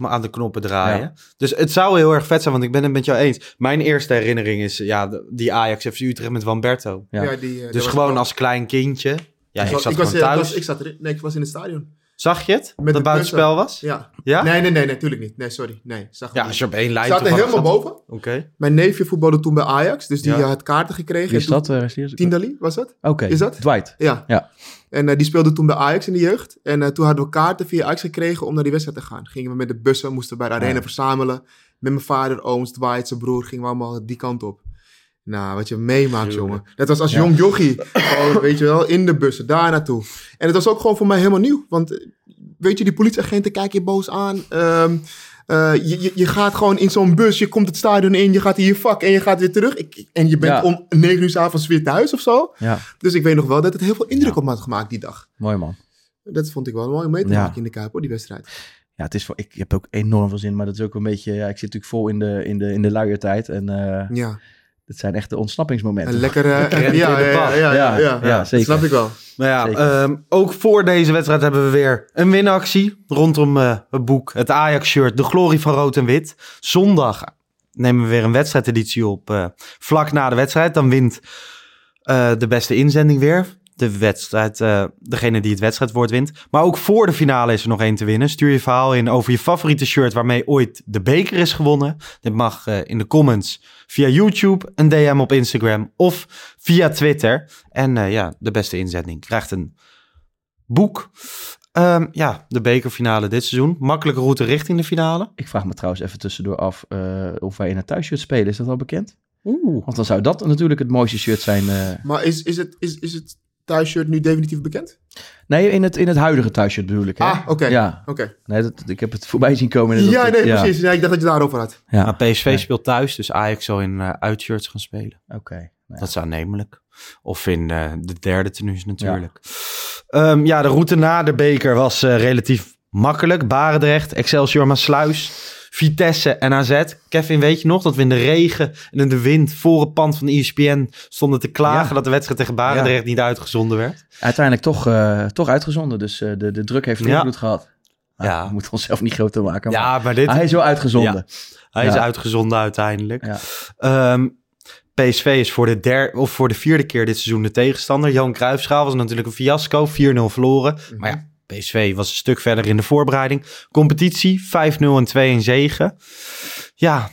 maar aan de knoppen draaien. Ja. Dus het zou heel erg vet zijn, want ik ben het met jou eens. Mijn eerste herinnering is ja, die Ajax FC Utrecht met Wamberto. Ja. Ja, die, eh, Dus gewoon als klein kindje. Ja, ik, zat ik was, gewoon thuis. was- ik zat erin. Nee, ik was in het stadion. Zag je het? Met dat buitenspel was? Ja. Ja? Nee, nee, nee, natuurlijk niet. Nee, sorry. Nee, zag het Ja, niet. als je op één lijn Zaten toevallig helemaal zat. boven. Oké. Mijn neefje voetbalde toen bij Ajax, dus die Ja. had kaarten gekregen. Wie is dat? eh, Restiers? Tindalli, was dat? Oké, Is dat? Dwight. Ja. Ja. En eh, die speelde toen bij Ajax in de jeugd. En eh, toen hadden we kaarten via Ajax gekregen om naar die wedstrijd te gaan. Gingen we met de bussen, moesten we bij de arena Ja. verzamelen. Met mijn vader, ooms, Dwight, zijn broer, gingen we allemaal die kant op. Nou, wat je meemaakt, jongen. Dat was als Ja. jong jochie. Gewoon, weet je wel, in de bussen, daar naartoe. En het was ook gewoon voor mij helemaal nieuw. Want, eh, weet je, die politieagenten kijken je boos aan. Ehm, eh, je, je, je gaat gewoon in zo'n bus, je komt het stadion in, je gaat in je vak en je gaat weer terug. Ik, en je bent Ja. om negen uur 's avonds weer thuis of zo. Ja, Dus ik weet nog wel dat het heel veel indruk op me had gemaakt die dag. mooi man. Dat vond ik wel mooi om mee te maken in de Kuip, hoor, die wedstrijd. Ja, het is voor, ik heb ook enorm veel zin, maar dat is ook een beetje, ja, ik zit natuurlijk vol in de, in de, in de luiertijd. En eh Ja, het zijn echt de ontsnappingsmomenten. een lekkere... Lekker ja, ja, ja, ja, ja, Ja, ja, ja, Dat zeker. snap ik wel. Maar ja, Zeker. ehm, ook voor deze wedstrijd hebben we weer een winactie rondom eh, het boek. Het Ajax-shirt, de glorie van rood en wit. Zondag nemen we weer een wedstrijdeditie op. eh, vlak na de wedstrijd, dan wint eh, de beste inzending weer. De wedstrijd, eh, degene die het wedstrijdwoord wint. Maar ook voor de finale is er nog één te winnen. Stuur je verhaal in over je favoriete shirt waarmee ooit de beker is gewonnen. Dit mag eh, in de comments via YouTube, een DM op Instagram of via Twitter. En eh, ja, de beste inzending krijgt een boek. Ehm, ja, de bekerfinale dit seizoen. Makkelijke route richting de finale. Ik vraag me trouwens even tussendoor af eh, of wij in een thuisshirt spelen. Is dat al bekend? Oeh. Want dan zou dat natuurlijk het mooiste shirt zijn. eh. Maar is, is, het, is, is het thuisshirt nu definitief bekend? Nee, in het, in het huidige thuisshirt bedoel ik. Hè? Ah, oké. Ja, Oké. nee, dat, ik heb het voorbij zien komen. en dat- Ja, nee, ja. precies. Ja, ik dacht dat je daarover had. Ja, Maar PSV Nee. speelt thuis, dus Ajax zal in eh, uitshirts gaan spelen. oké. Nou ja. Dat is aannemelijk. Of in eh, de derde tenues natuurlijk. Ja. ja, de route na de beker was eh, relatief makkelijk. Barendrecht, Excelsior Maasluis, Vitesse en AZ. Kevin, weet je nog dat we in de regen en in de wind voor het pand van de ESPN stonden te klagen Ja. dat de wedstrijd tegen Barendrecht niet uitgezonden werd? Uiteindelijk toch, eh, toch uitgezonden. Dus eh, de, de druk heeft invloed gehad. Ah, Ja. We moeten onszelf niet groter maken. Maar Ja, maar dit... hij is wel uitgezonden. Hij is uitgezonden uiteindelijk. Ehm, PSV is voor de, der, of voor de vierde keer dit seizoen de tegenstander. Johan Cruijffschaal was natuurlijk een fiasco, 4-0 verloren. Maar ja, PSV was een stuk verder in de voorbereiding. Competitie, 5-0 en 2 en zegen. Ja,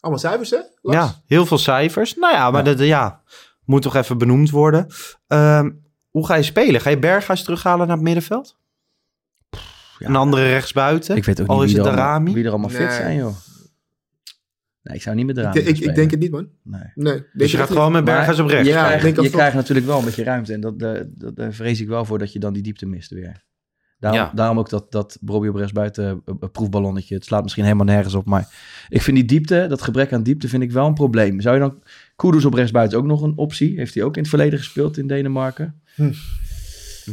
Allemaal cijfers, hè? Lars? ja, heel veel cijfers. Nou ja, maar Ja. Dat, ja, moet toch even benoemd worden. Ehm, hoe ga je spelen? Ga je Berghuis terughalen naar het middenveld? Ja. Een andere rechtsbuiten? Ik weet ook Al niet is wie, het er allemaal, wie er allemaal fit Nee. zijn, joh. Nee, ik zou niet met Ik, Darami ik, ik spelen. denk het niet, man. Nee. Nee. Dus je gaat niet. gewoon met Maar Berghuis op rechts? Je, Ja, ik krijgt, je krijgt natuurlijk wel een beetje ruimte. En dat, dat, dat, daar vrees ik wel voor dat je dan die diepte mist weer. Daarom, Ja. daarom ook dat, dat rechts buiten een proefballonnetje. Het slaat misschien helemaal nergens op. Maar ik vind die diepte, dat gebrek aan diepte, vind ik wel een probleem. Zou je dan Kudus op rechts buiten ook nog een optie? Heeft hij ook in het verleden gespeeld in Denemarken?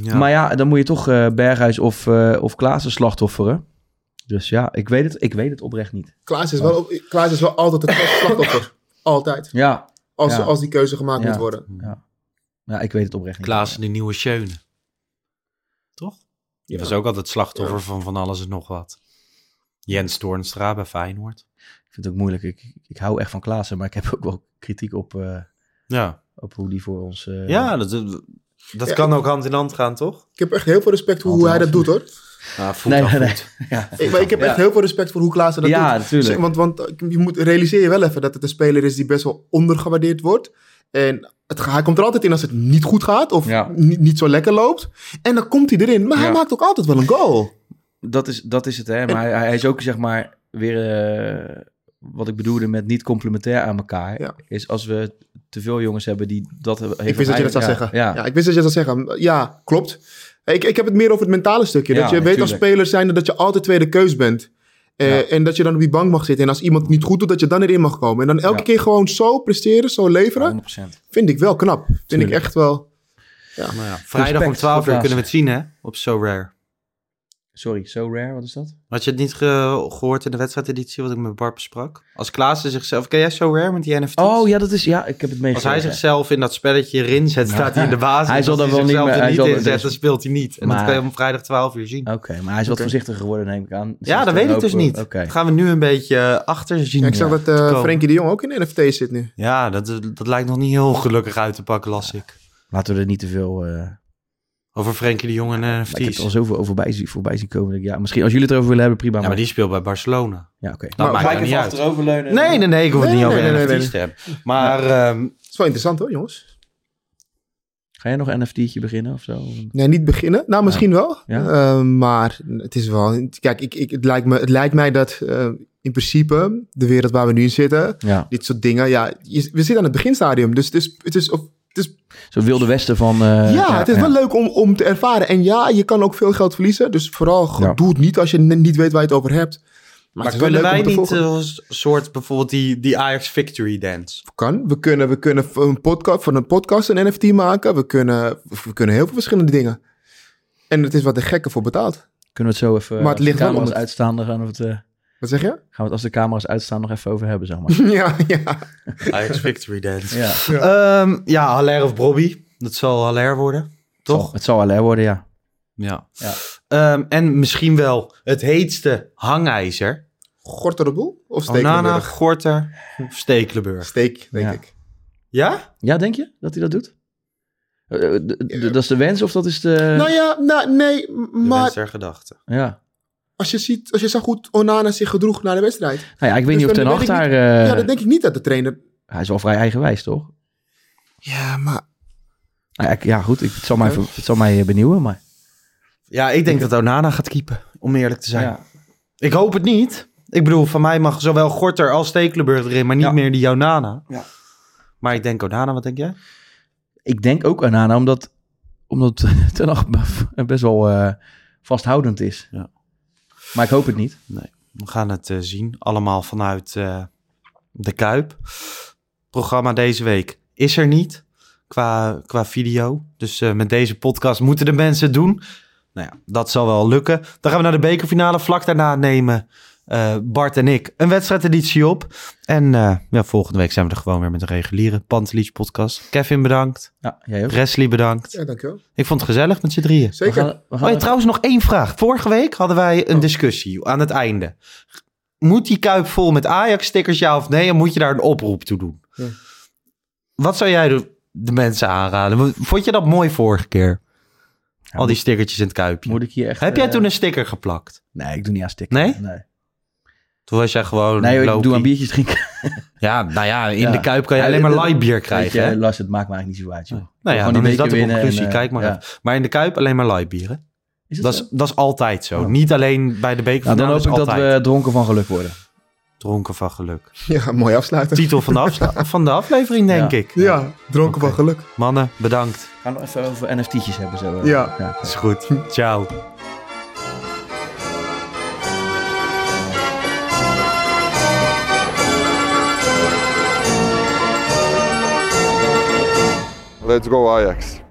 Ja. Maar ja, dan moet je toch eh, Berghuis of, eh of Klaassen slachtofferen. Dus ja, ik weet het, ik weet het oprecht niet. Klaas is wel, Klaas is wel altijd het slachtoffer. Altijd. Ja, Als, Ja. als die keuze gemaakt Ja. moet worden. ja. ja ik weet het oprecht niet. Klaassen, die nieuwe Schöne. Toch? Ja. was ook altijd slachtoffer van van alles en nog wat. Jens Toornstra bij Feyenoord. Ik vind het ook moeilijk. Ik, ik hou echt van Klaassen, maar ik heb ook wel kritiek op, eh, Ja, op hoe die voor ons... eh, ja dat, dat Ja, kan ook hand in hand gaan, toch? Ik heb echt heel veel respect voor hoe hij dat doet, hoor. Nou, voelt Nee. Ja. Ik, maar ik heb echt heel veel respect voor hoe Klaassen dat Ja, doet. natuurlijk. Want, want je moet realiseer je wel even dat het een speler is die best wel ondergewaardeerd wordt. En het, hij komt er altijd in als het niet goed gaat of Ja. niet, niet zo lekker loopt. En dan komt hij erin. Maar hij maakt ook altijd wel een goal. Dat is, dat is het, hè. Maar hij, hij is ook, zeg maar, weer... eh, wat ik bedoelde met niet complementair aan elkaar... Ja. is als we te veel jongens hebben die dat ik wist dat je dat zou zeggen. Ja, ik wist dat je dat zou zeggen. Ja, klopt. Ik, ik heb het meer over het mentale stukje. Dat je weet als speler zijnde dat je altijd tweede keus bent. Eh, Ja. En dat je dan op die bank mag zitten. En als iemand het niet goed doet, dat je dan erin mag komen. En dan elke Ja. keer gewoon zo presteren, zo leveren. 100%. Vind ik wel knap. Vind ik echt wel. Nou ja, vrijdag om Respect 12 voor uur kunnen we het zien, hè? Op So Rare. Sorry, so rare, wat is dat? Had je het niet ge- gehoord in de wedstrijdeditie wat ik met Bart besprak? Als Klaassen zichzelf... Ken jij So Rare met die NFT's? Oh, ja, dat is... Ja, ik heb het Als meegekregen. hij zichzelf in dat spelletje erin zet, staat hij in de basis. Hij zal als dat wel niet meer- er hij niet zal in dat zet, dus- dan speelt hij niet. En dat kan je om vrijdag 12 uur zien. Oké, maar hij is wat Oké. voorzichtiger geworden, neem ik aan. Ja, Sinds dat weet ik dus niet. Oké. Dat gaan we nu een beetje achter zien. Ja, ik zag Ja. dat eh komen. Frenkie de Jong ook in NFT zit nu. Ja, dat, dat lijkt nog niet heel gelukkig uit te pakken, las ik. Laten we er niet te veel... eh, Over Frenkie de Jong en maar ik heb NFT's. er al zoveel over bij, zien- voorbij zien komen. Ja, misschien als jullie het erover willen hebben, prima. Ja, maar die speelt bij Barcelona. Ja, oké. Dat Maar ik niet uit. achteroverleunen? Nee, nee, nee, ik hoef het Nee, niet nee, over nee, nee, NFT's nee. te hebben. Maar ehm, Het is wel interessant hoor, jongens. Ga jij nog een NFT'tje beginnen of zo? Nee, niet beginnen. Nou, misschien wel. Ja. Eh, maar het is wel... Kijk, ik, ik, het, lijkt me, het lijkt mij dat eh, in principe de wereld waar we nu in zitten... Ja, Dit soort dingen, ja, je- we zitten aan het beginstadium. Dus het is, het is, of, het is zo'n wilde westen van... eh, ja, het is wel leuk om, om te ervaren. En ja, je kan ook veel geld verliezen. Dus vooral Ja. doe het niet als je niet weet waar je het over hebt. Maar, kunnen wij niet volgen. eh, een soort bijvoorbeeld die, die Ajax Victory Dance? Kan. We kunnen, we kunnen van een podcast, van een podcast een NFT maken. We kunnen, we kunnen heel veel verschillende dingen. En het is wat de gekke voor betaald. Kunnen we het zo even... Maar het ligt wel om het- uitstaan, dan gaan we het... eh, Wat zeg je? gaan we het als de camera's uitstaan nog even over hebben, zeg maar. ja, ja. Ajax Victory Dance. ja. Ja, ja Haller of Bobby. Dat zal Haller worden, toch? Zal- Het zal wel worden, ja. Ja. Ja. Ehm, en misschien wel het heetste hangijzer. Gorter de boel? Of Onana, Stekelenburg? Gorter of Stekelenburg. Steek, denk Ja. ik. Ja? Ja, denk je dat hij dat doet? Eh, eh, Dat is de wens of dat is de... Nou ja, nou, nee, m- De maar wens der gedachte. Ja. Als je ziet, als je zag hoe Onana zich gedroeg na de wedstrijd. Nou ja, ik weet Dus niet of dan Ten Hag daar... niet- eh, ja, dan denk ik niet dat de trainer... Hij is wel vrij eigenwijs, toch? Ja, maar Nou ja, ik- ja, goed. Ik, het, zal mij, het zal mij eh, benieuwen, maar... Ja, ik denk dat Onana gaat keepen, om eerlijk te zijn. Ja. Ik hoop het niet. Ik bedoel, van mij mag zowel Gorter als Stekelenburg erin, maar niet Ja. meer die Onana. Ja. Maar ik denk Onana, wat denk jij? Ik denk ook aan Nana, omdat, omdat Ten Hag best wel eh, vasthoudend is. Ja. Maar ik hoop het niet. Nee, we gaan het eh, zien. Allemaal vanuit eh, de Kuip. Programma deze week is er niet qua, qua video. Dus eh, met deze podcast moeten de mensen doen. Nou ja, dat zal wel lukken. Dan gaan we naar de bekerfinale. Vlak daarna nemen eh, Bart en ik een wedstrijdeditie op. En eh, ja, volgende week zijn we er gewoon weer met een reguliere Pantelietje podcast. Kevin bedankt. Ja, jij ook. Presley bedankt. Ja, dankjewel. Ik vond het gezellig met z'n drieën. We Zeker. gaan, we gaan Oh, ja, trouwens nog één vraag. Vorige week hadden wij een discussie aan het einde. Moet die kuip vol met Ajax-stickers, ja of nee? En moet je daar een oproep toe doen? Ja. Wat zou jij de, de mensen aanraden? Vond je dat mooi vorige keer? Al die stickertjes in het kuipje. Moet ik hier echt... Heb jij eh, toen een sticker geplakt? Nee, ik doe niet aan stikken. Nee? Nee, Toen was jij gewoon nee ik doe aan biertjes drinken. Ja, nou ja, in Ja. de kuip kan je Ja, alleen maar light bier Weet krijgen. je, hè? Lars, het maakt me eigenlijk niet zo uit, joh. Nou ja, dan is dat de conclusie. en, eh, Kijk maar ja. even. Maar in de kuip alleen maar light bier, hè? Is het Dat is, dat is altijd zo. Niet alleen bij de beker Nou, dan hoop ik dat we dronken van geluk worden. Dronken van geluk. Ja, mooi afsluiten. Titel van de, afsla- van de aflevering, denk Ja. ik. Ja, dronken van geluk. Mannen, bedankt. Gaan we nog even over NFT'tjes hebben zo. eh. Ja. Is goed. Ciao. Let's go Ajax.